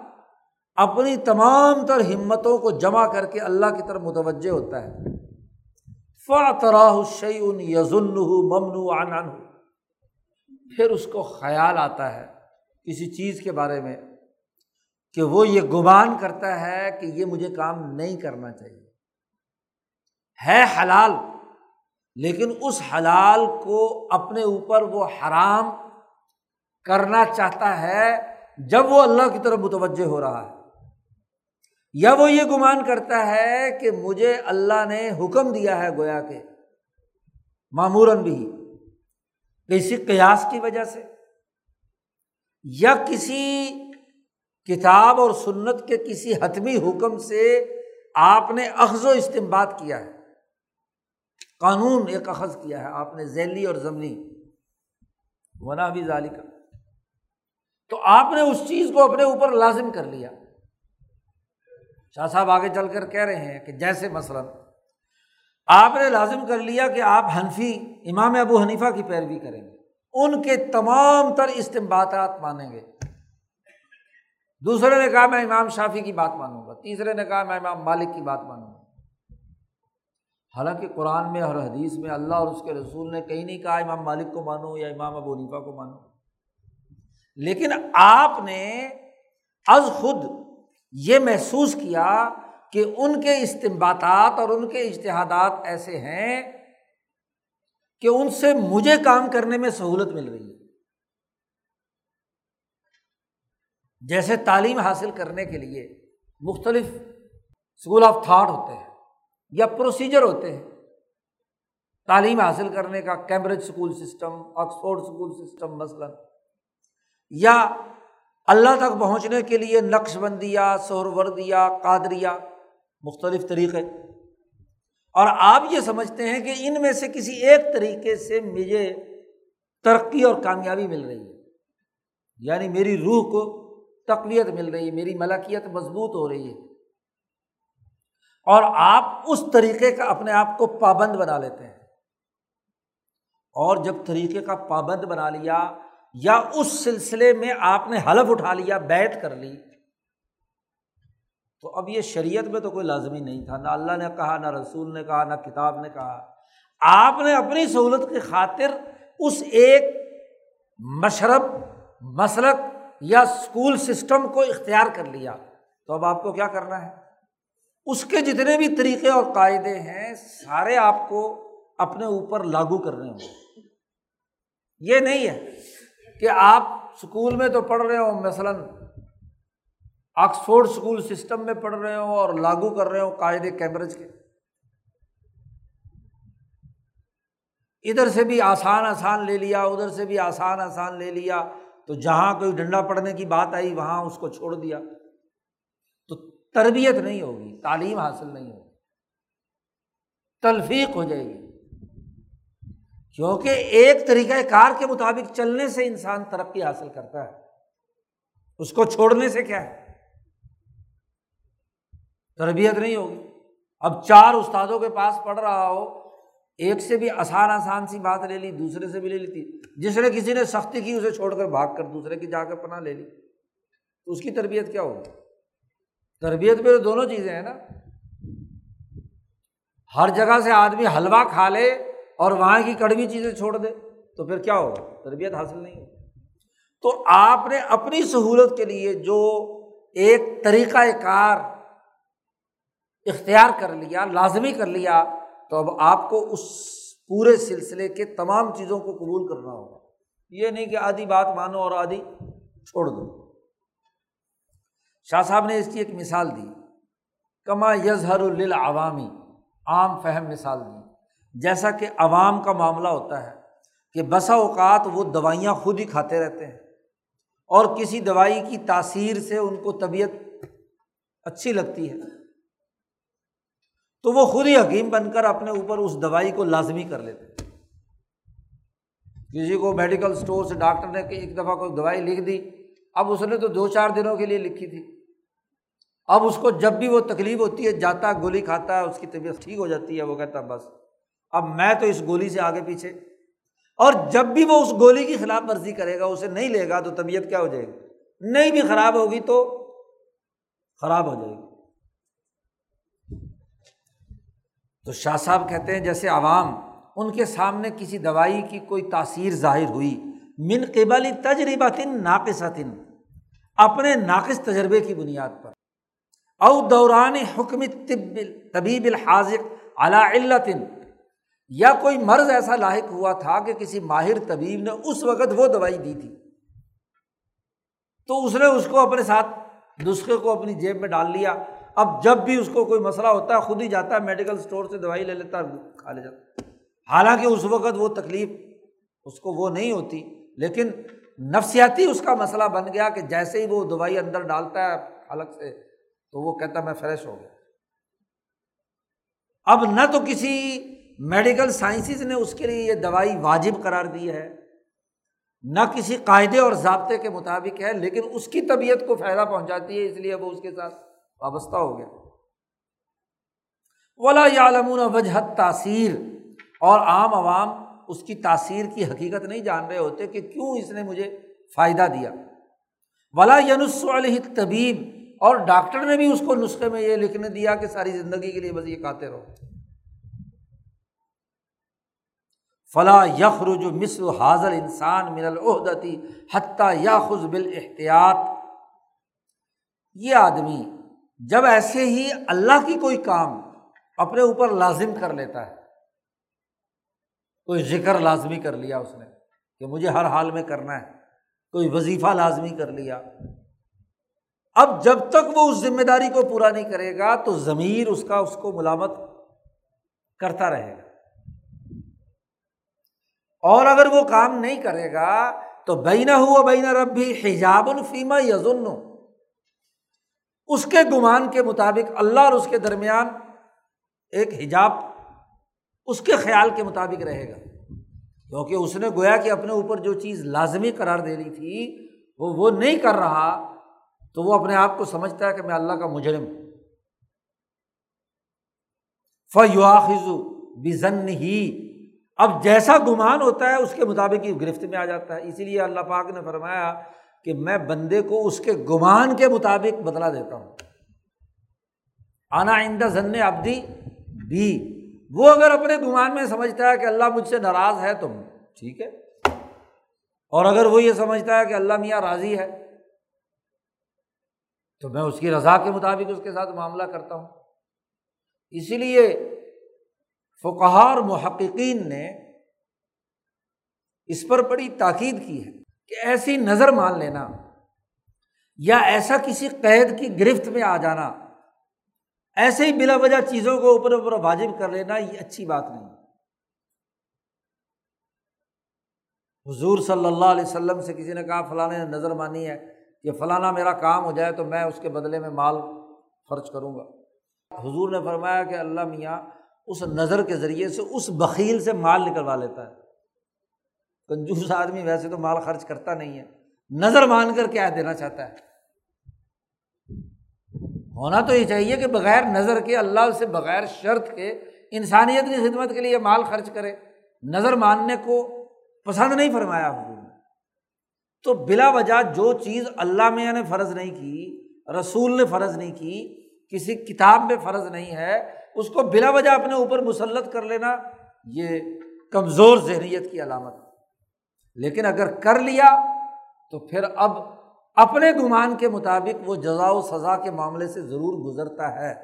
اپنی تمام تر ہمتوں کو جمع کر کے اللہ کی طرف متوجہ ہوتا ہے۔ فاطراہ شعین یزن ممنوع پھر اس کو خیال آتا ہے کسی چیز کے بارے میں کہ وہ یہ گمان کرتا ہے کہ یہ مجھے کام نہیں کرنا چاہیے۔ ہے حلال، لیکن اس حلال کو اپنے اوپر وہ حرام کرنا چاہتا ہے جب وہ اللہ کی طرف متوجہ ہو رہا ہے۔ یا وہ یہ گمان کرتا ہے کہ مجھے اللہ نے حکم دیا ہے گویا کہ معموراً بھی۔ کسی قیاس کی وجہ سے یا کسی کتاب اور سنت کے کسی حتمی حکم سے آپ نے اخذ و استعمال کیا ہے، قانون ایک اخذ کیا ہے، آپ نے ذیلی اور ضمنی ونا بھی ظالی کا تو آپ نے اس چیز کو اپنے اوپر لازم کر لیا۔ شاہ صاحب آگے چل کر کہہ رہے ہیں کہ جیسے مثلاً آپ نے لازم کر لیا کہ آپ حنفی امام ابو حنیفہ کی پیروی کریں گے۔ ان کے تمام تر استمباتات مانیں گے۔ دوسرے نے کہا میں امام شافی کی بات مانوں گا، تیسرے نے کہا میں امام مالک کی بات مانوں گا۔ حالانکہ قرآن میں اور حدیث میں اللہ اور اس کے رسول نے کہیں نہیں کہا امام مالک کو مانو یا امام ابو حنیفہ کو مانو۔ لیکن آپ نے از خود یہ محسوس کیا کہ ان کے استمباتات اور ان کے اشتہادات ایسے ہیں کہ ان سے مجھے کام کرنے میں سہولت مل رہی ہے۔ جیسے تعلیم حاصل کرنے کے لیے مختلف اسکول آف تھاٹ ہوتے ہیں یا پروسیجر ہوتے ہیں۔ تعلیم حاصل کرنے کا Cambridge school system Oxford school system مثلاً۔ یا اللہ تک پہنچنے کے لیے نقش بندیا سہروردیا قادریا مختلف طریقے۔ اور آپ یہ سمجھتے ہیں کہ ان میں سے کسی ایک طریقے سے مجھے ترقی اور کامیابی مل رہی ہے۔ یعنی میری روح کو تقویت مل رہی ہے، میری ملکیت مضبوط ہو رہی ہے۔ اور آپ اس طریقے کا اپنے آپ کو پابند بنا لیتے ہیں۔ اور جب طریقے کا پابند بنا لیا یا اس سلسلے میں آپ نے حلف اٹھا لیا بیت کر لی تو اب یہ شریعت میں تو کوئی لازمی نہیں تھا، نہ اللہ نے کہا، نہ رسول نے کہا، نہ کتاب نے کہا۔ آپ نے اپنی سہولت کی خاطر اس ایک مشرب، مسلک یا اسکول سسٹم کو اختیار کر لیا۔ تو اب آپ کو کیا کرنا ہے؟ اس کے جتنے بھی طریقے اور قاعدے ہیں، سارے آپ کو اپنے اوپر لاگو کرنے ہوں یہ نہیں ہے کہ آپ اسکول میں تو پڑھ رہے ہو مثلاً آکسفورڈ اسکول سسٹم میں پڑھ رہے ہو اور لاگو کر رہے ہو قاعدے کیمبرج کے۔ ادھر سے بھی آسان آسان لے لیا، ادھر سے بھی آسان آسان لے لیا۔ تو جہاں کوئی ڈنڈا پڑنے کی بات آئی، وہاں اس کو چھوڑ دیا۔ تو تربیت نہیں ہوگی، تعلیم حاصل نہیں ہوگی۔ تلفیق ہو جائے گی۔ کیونکہ ایک طریقۂ کار کے مطابق چلنے سے انسان ترقی حاصل کرتا ہے۔ اس کو چھوڑنے سے کیا ہے؟ تربیت نہیں ہوگی۔ اب چار استادوں کے پاس پڑھ رہا ہو، ایک سے بھی آسان آسان سی بات لے لی، دوسرے سے بھی لے لی تھی جس نے کسی نے سختی کی، اسے چھوڑ کر بھاگ کر دوسرے کی جا کر پناہ لے لی۔ تو اس کی تربیت کیا ہوگی؟ تربیت میں تو دونوں چیزیں ہیں نا۔ ہر جگہ سے آدمی حلوہ کھا لے اور وہاں کی کڑوی چیزیں چھوڑ دے، تو پھر کیا ہوگا؟ تربیت حاصل نہیں ہوگی۔ تو آپ نے اپنی سہولت کے لیے جو ایک طریقۂ کار اختیار کر لیا، لازمی کر لیا، تو اب آپ کو اس پورے سلسلے کے تمام چیزوں کو قبول کرنا ہوگا۔ یہ نہیں کہ آدھی بات مانو اور آدھی چھوڑ دو۔ شاہ صاحب نے اس کی ایک مثال دی۔ کما یظہر العوامی عام فہم مثال دی۔ جیسا کہ عوام کا معاملہ ہوتا ہے کہ بسا اوقات وہ دوائیاں خود ہی کھاتے رہتے ہیں اور کسی دوائی کی تاثیر سے ان کو طبیعت اچھی لگتی ہے۔ تو وہ خود ہی حکیم بن کر اپنے اوپر اس دوائی کو لازمی کر لیتے کسی کو میڈیکل اسٹور سے ڈاکٹر نے کہ ایک دفعہ کوئی دوائی لکھ دی، اب اس نے تو دو چار دنوں کے لیے لکھی تھی۔ اب اس کو جب بھی وہ تکلیف ہوتی ہے، جاتا ہے گولی کھاتا ہے اس کی طبیعت ٹھیک ہو جاتی ہے، وہ کہتا ہے بس۔ اب میں تو اس گولی سے آگے پیچھے۔ اور جب بھی وہ اس گولی کی خلاف ورزی کرے گا، اسے نہیں لے گا تو طبیعت کیا ہو جائے گی؟ نہیں بھی خراب ہوگی تو خراب ہو جائے گی۔ تو شاہ صاحب کہتے ہیں جیسے عوام، ان کے سامنے کسی دوائی کی کوئی تاثیر ظاہر ہوئی۔ من قبل تجربہ تن ناقص اپنے ناقص تجربے کی بنیاد پر۔ او دوران حکم طب طبیب الحاظق علا علتن، یا کوئی مرض ایسا لاحق ہوا تھا کہ کسی ماہر طبیب نے اس وقت وہ دوائی دی تھی۔ تو اس نے اس کو اپنے ساتھ، نسخے کو اپنی جیب میں ڈال لیا۔ اب جب بھی اس کو کوئی مسئلہ ہوتا ہے، خود ہی جاتا ہے میڈیکل اسٹور سے دوائی لے لیتا ہے، کھا لے جاتا حالانکہ اس وقت وہ تکلیف اس کو وہ نہیں ہوتی، لیکن نفسیاتی اس کا مسئلہ بن گیا کہ جیسے ہی وہ دوائی اندر ڈالتا ہے الگ سے، تو وہ کہتا میں فریش ہو گیا۔ اب نہ تو کسی میڈیکل سائنسز نے اس کے لیے یہ دوائی واجب قرار دی ہے، نہ کسی قاعدے اور ضابطے کے مطابق ہے، لیکن اس کی طبیعت کو فائدہ پہنچاتی ہے، اس لیے وہ اس کے ساتھ وابستہ ہو گیا۔ ولا یالمون وجہت تاثیر اور عام عوام اس کی تاثیر کی حقیقت نہیں جان رہے ہوتے کہ کیوں اس نے مجھے فائدہ دیا۔ ولا ینس علیہ طبیب اور ڈاکٹر نے بھی اس کو نسخے میں یہ لکھنے دیا کہ ساری زندگی کے لیے بس یہ کھاتے رہو۔ فلاں یخرج مصر حاضر انسان من العہدتی حتیٰ یا خز بال احتیاط یہ آدمی جب ایسے ہی اللہ کی کوئی کام اپنے اوپر لازم کر لیتا ہے، کوئی ذکر لازمی کر لیا اس نے کہ مجھے ہر حال میں کرنا ہے، کوئی وظیفہ لازمی کر لیا، اب جب تک وہ اس ذمہ داری کو پورا نہیں کرے گا تو ضمیر اس کا، اس کو ملامت کرتا رہے گا۔ اور اگر وہ کام نہیں کرے گا تو بینا ہوا بینا رب بھی حجاب الفیما یزن اس کے گمان کے مطابق اللہ اور اس کے درمیان ایک حجاب اس کے خیال کے مطابق رہے گا۔ کیونکہ اس نے گویا کہ اپنے اوپر جو چیز لازمی قرار دے رہی تھی، وہ وہ نہیں کر رہا، تو وہ اپنے آپ کو سمجھتا ہے کہ میں اللہ کا مجرم فیواخذ بزن ہی اب جیسا گمان ہوتا ہے، اس کے مطابق ہی گرفت میں آ جاتا ہے۔ اسی لیے اللہ پاک نے فرمایا کہ میں بندے کو اس کے گمان کے مطابق بدلا دیتا ہوں۔ آنا آئندہ ذن ابدی بھی۔ وہ اگر اپنے گمان میں سمجھتا ہے کہ اللہ مجھ سے ناراض ہے تو ٹھیک ہے۔ اور اگر وہ یہ سمجھتا ہے کہ اللہ میاں راضی ہے، تو میں اس کی رضا کے مطابق اس کے ساتھ معاملہ کرتا ہوں۔ اسی لیے فقہار محققین نے اس پر بڑی تاکید کی ہے۔ کہ ایسی نظر مان لینا یا ایسا کسی قید کی گرفت میں آ جانا، ایسے ہی بلا وجہ چیزوں کو اوپر اوپر واجب کر لینا، یہ اچھی بات نہیں۔ حضور صلی اللہ علیہ وسلم سے کسی نے کہا، فلاں نے نظر مانی ہے کہ فلانا میرا کام ہو جائے تو میں اس کے بدلے میں مال خرچ کروں گا۔ حضور نے فرمایا کہ اللہ میاں اس نظر کے ذریعے سے، اس بکیل سے مال نکلوا لیتا ہے۔ کنجوس آدمی ویسے تو مال خرچ کرتا نہیں ہے۔ نظر مان کر کیا دینا چاہتا ہے؟ ہونا تو یہ چاہیے کہ بغیر نظر کے اللہ سے بغیر شرط کے انسانیت کی خدمت کے لیے مال خرچ کرے۔ نظر ماننے کو پسند نہیں فرمایا حضور نے۔ تو بلا وجہ جو چیز اللہ میں نے فرض نہیں کی، رسول نے فرض نہیں کی، کسی کتاب میں فرض نہیں ہے، اس کو بلا وجہ اپنے اوپر مسلط کر لینا، یہ کمزور ذہنیت کی علامت لیکن اگر کر لیا تو پھر اب اپنے گمان کے مطابق وہ جزا و سزا کے معاملے سے ضرور گزرتا ہے۔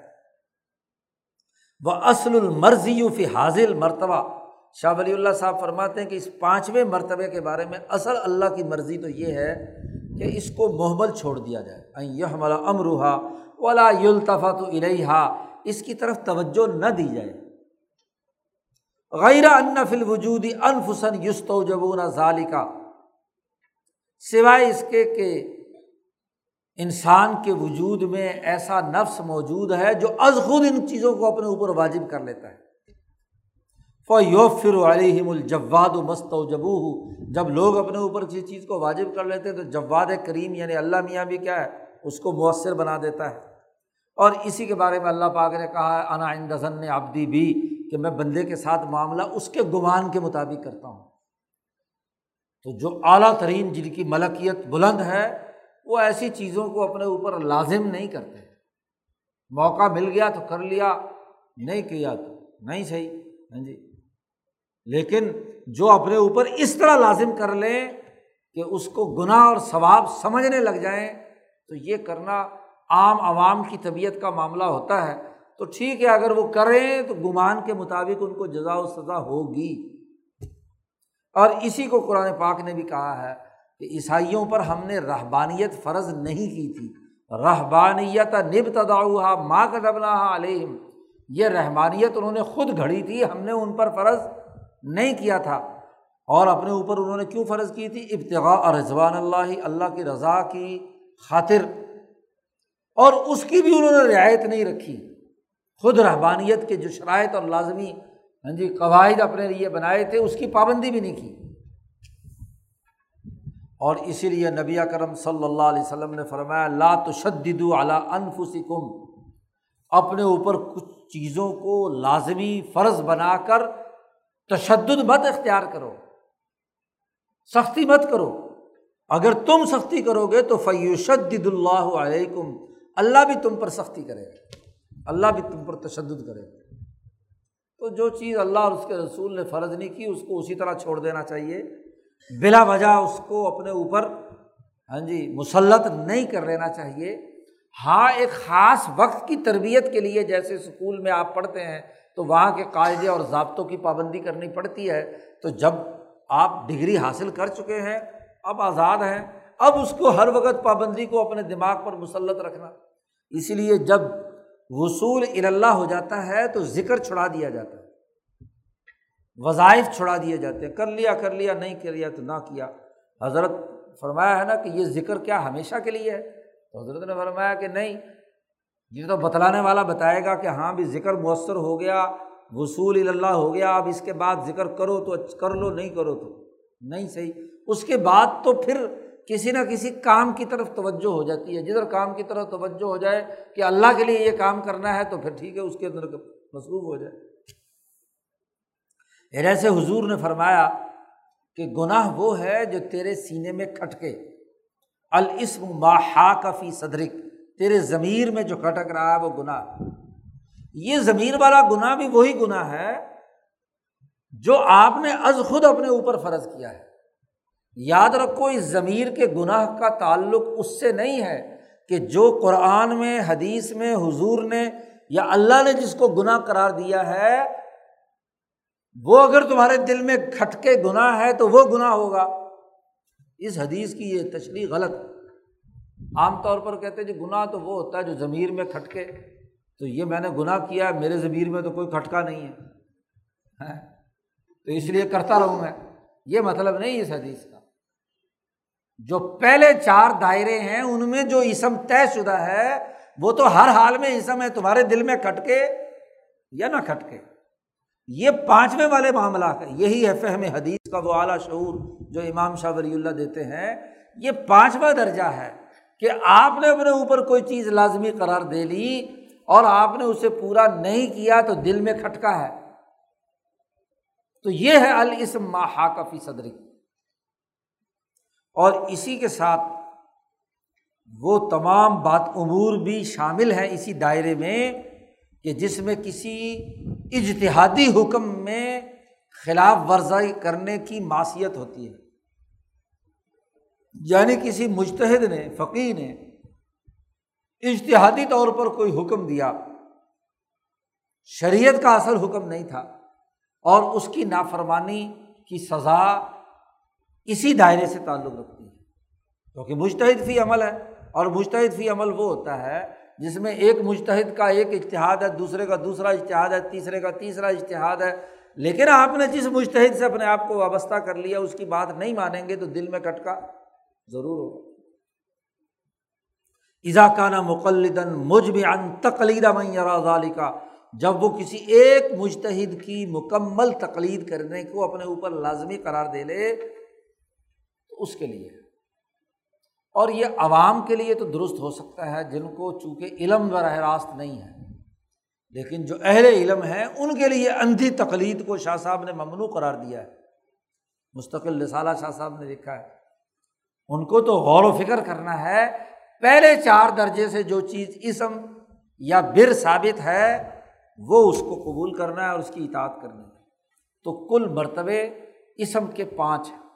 وہ اصل المرضی فی حاضل مرتبہ شاہ ولی اللہ صاحب فرماتے ہیں کہ اس پانچویں مرتبے کے بارے میں اصل اللہ کی مرضی تو یہ ہے کہ اس کو محمل چھوڑ دیا جائے۔ یہ ہمارا امروہا ولا یلطفا تو الحا اس کی طرف توجہ نہ دی جائے۔ غیر ان فل وجودی انفسن یوست جبون ظالقہ سوائے اس کے کہ انسان کے وجود میں ایسا نفس موجود ہے جو از خود ان چیزوں کو اپنے اوپر واجب کر لیتا ہے۔ فیوفر علیہم الجواد و مست و جبو جب لوگ اپنے اوپر کسی چیز کو واجب کر لیتے ہیں تو جواد کریم یعنی اللہ میاں بھی کیا ہے؟ اس کو مؤثر بنا دیتا ہے۔ اور اسی کے بارے میں اللہ پاک نے کہا ہے، انا اندزن آبدی بھی کہ میں بندے کے ساتھ معاملہ اس کے گمان کے مطابق کرتا ہوں۔ تو جو اعلیٰ ترین جن کی ملکیت بلند ہے، وہ ایسی چیزوں کو اپنے اوپر لازم نہیں کرتے۔ موقع مل گیا تو کر لیا، نہیں کیا تو نہیں صحیح۔ ہاں جی۔ لیکن جو اپنے اوپر اس طرح لازم کر لیں کہ اس کو گناہ اور ثواب سمجھنے لگ جائیں، تو یہ کرنا عام عوام کی طبیعت کا معاملہ ہوتا ہے۔ تو ٹھیک ہے، اگر وہ کریں تو گمان کے مطابق ان کو جزا و سزا ہوگی۔ اور اسی کو قرآن پاک نے بھی کہا ہے کہ عیسائیوں پر ہم نے رہبانیت فرض نہیں کی تھی۔ رہبانیت نب تداؤ ماں کا دبنا علیہم یہ رحمانیت انہوں نے خود گھڑی تھی، ہم نے ان پر فرض نہیں کیا تھا۔ اور اپنے اوپر انہوں نے کیوں فرض کی تھی؟ ابتغاء اور رضوان اللہ اللہ کی رضا کی خاطر۔ اور اس کی بھی انہوں نے رعایت نہیں رکھی۔ خود رحبانیت کے جو شرائط اور لازمی ہاں جی قواعد اپنے لیے بنائے تھے، اس کی پابندی بھی نہیں کی۔ اور اسی لیے نبی کرم صلی اللہ علیہ وسلم نے فرمایا، لا تشدد اعلیٰ انفسکم۔ اپنے اوپر کچھ چیزوں کو لازمی فرض بنا کر تشدد مت اختیار کرو۔ سختی مت کرو۔ اگر تم سختی کرو گے تو فیوشد اللہ علیکم اللہ بھی تم پر سختی کرے گا۔ اللہ بھی تم پر تشدد کرے تو جو چیز اللہ اور اس کے رسول نے فرض نہیں کی، اس کو اسی طرح چھوڑ دینا چاہیے۔ بلا وجہ اس کو اپنے اوپر ہاں جی مسلط نہیں کر لینا چاہیے۔ ہاں ایک خاص وقت کی تربیت کے لیے جیسے اسکول میں آپ پڑھتے ہیں، تو وہاں کے قاعدے اور ضابطوں کی پابندی کرنی پڑتی ہے۔ تو جب آپ ڈگری حاصل کر چکے ہیں، اب آزاد ہیں، اب اس کو ہر وقت پابندی کو اپنے دماغ پر مسلط رکھنا۔ اسی لیے جب وصول اللہ ہو جاتا ہے تو ذکر چھڑا دیا جاتا ہے۔ وظائف چھڑا دیے جاتے ہیں۔ کر لیا کر لیا، نہیں کر لیا تو نہ کیا۔ حضرت فرمایا ہے نا کہ یہ ذکر کیا ہمیشہ کے لیے ہے؟ تو حضرت نے فرمایا کہ نہیں۔ یہ تو بتلانے والا بتائے گا کہ ہاں بھی ذکر مؤثر ہو گیا وصول اللہ ہو گیا، اب اس کے بعد ذکر کرو تو کر لو، نہیں کرو تو نہیں صحیح۔ اس کے بعد تو پھر کسی نہ کسی کام کی طرف توجہ ہو جاتی ہے۔ جدھر کام کی طرف توجہ ہو جائے کہ اللہ کے لیے یہ کام کرنا ہے تو پھر ٹھیک ہے، اس کے اندر مصروف ہو جائے۔ ایسے حضور نے فرمایا کہ گناہ وہ ہے جو تیرے سینے میں کھٹکے۔ الاسم ماہا کا فی صدرک، تیرے ضمیر میں جو کھٹک رہا ہے وہ گناہ۔ یہ ضمیر والا گناہ بھی وہی گناہ ہے جو آپ نے از خود اپنے اوپر فرض کیا ہے۔ یاد رکھو، اس ضمیر کے گناہ کا تعلق اس سے نہیں ہے کہ جو قرآن میں، حدیث میں، حضور نے یا اللہ نے جس کو گناہ قرار دیا ہے، وہ اگر تمہارے دل میں کھٹکے گناہ ہے تو وہ گناہ ہوگا۔ اس حدیث کی یہ تشریح غلط عام طور پر کہتے جو جی گناہ تو وہ ہوتا ہے جو ضمیر میں کھٹکے، تو یہ میں نے گناہ کیا میرے ضمیر میں تو کوئی کھٹکا نہیں ہے۔ ہاں، تو اس لیے کرتا رہوں میں۔ یہ مطلب نہیں اس حدیث کا۔ جو پہلے چار دائرے ہیں، ان میں جو اسم طے شدہ ہے، وہ تو ہر حال میں اسم ہے، تمہارے دل میں کھٹکے یا نہ کھٹکے یہ پانچویں والے معاملات ہیں یہی ہے فہم حدیث کا وہ اعلیٰ شعور جو امام شاہ ولی اللہ دیتے ہیں۔ یہ پانچواں درجہ ہے کہ آپ نے اپنے اوپر کوئی چیز لازمی قرار دے لی اور آپ نے اسے پورا نہیں کیا تو دل میں کھٹکا ہے۔ تو یہ ہے السم ماہا کفی صدری۔ اور اسی کے ساتھ وہ تمام بات امور بھی شامل ہیں اسی دائرے میں کہ جس میں کسی اجتہادی حکم میں خلاف ورزی کرنے کی معاشیت ہوتی ہے۔ یعنی کسی مشتحد نے، فقی نے اشتہادی طور پر کوئی حکم دیا، شریعت کا اصل حکم نہیں تھا اور اس کی نافرمانی کی سزا اسی دائرے سے تعلق رکھتی ہے کیونکہ مشتحد فی عمل ہے، اور مشتحد فی عمل وہ ہوتا ہے جس میں ایک مشتحد کا ایک اشتہاد ہے، دوسرے کا دوسرا اشتہاد ہے، تیسرے کا تیسرا اشتہاد ہے۔ لیکن آپ نے جس مشتحد سے اپنے آپ کو وابستہ کر لیا، اس کی بات نہیں مانیں گے تو دل میں کٹکا ضرور ہوگا۔ اضاکانہ مقلدن مجھ بھی ان تقلیدہ ظالی کا جب وہ کسی ایک مشتحد کی مکمل تقلید کرنے کو اپنے اوپر لازمی قرار دے لے اس کے لیے۔ اور یہ عوام کے لیے تو درست ہو سکتا ہے جن کو چونکہ علم براہ راست نہیں ہے، لیکن جو اہل علم ہیں ان کے لیے اندھی تقلید کو شاہ صاحب نے ممنوع قرار دیا ہے۔ مستقل رسالہ شاہ صاحب نے لکھا ہے۔ ان کو تو غور و فکر کرنا ہے، پہلے چار درجے سے جو چیز اسم یا بر ثابت ہے، وہ اس کو قبول کرنا ہے اور اس کی اطاعت کرنی ہے۔ تو کل مرتبے اسم کے پانچ ہیں۔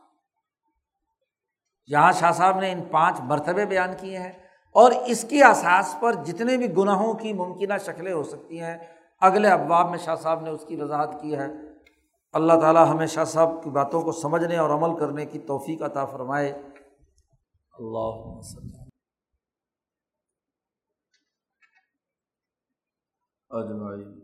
جہاں شاہ صاحب نے ان پانچ مرتبے بیان کیے ہیں اور اس کی اساس پر جتنے بھی گناہوں کی ممکنہ شکلیں ہو سکتی ہیں، اگلے ابواب میں شاہ صاحب نے اس کی وضاحت کی ہے۔ اللہ تعالیٰ ہمیں شاہ صاحب کی باتوں کو سمجھنے اور عمل کرنے کی توفیق عطا فرمائے۔ اللہ اجمعین۔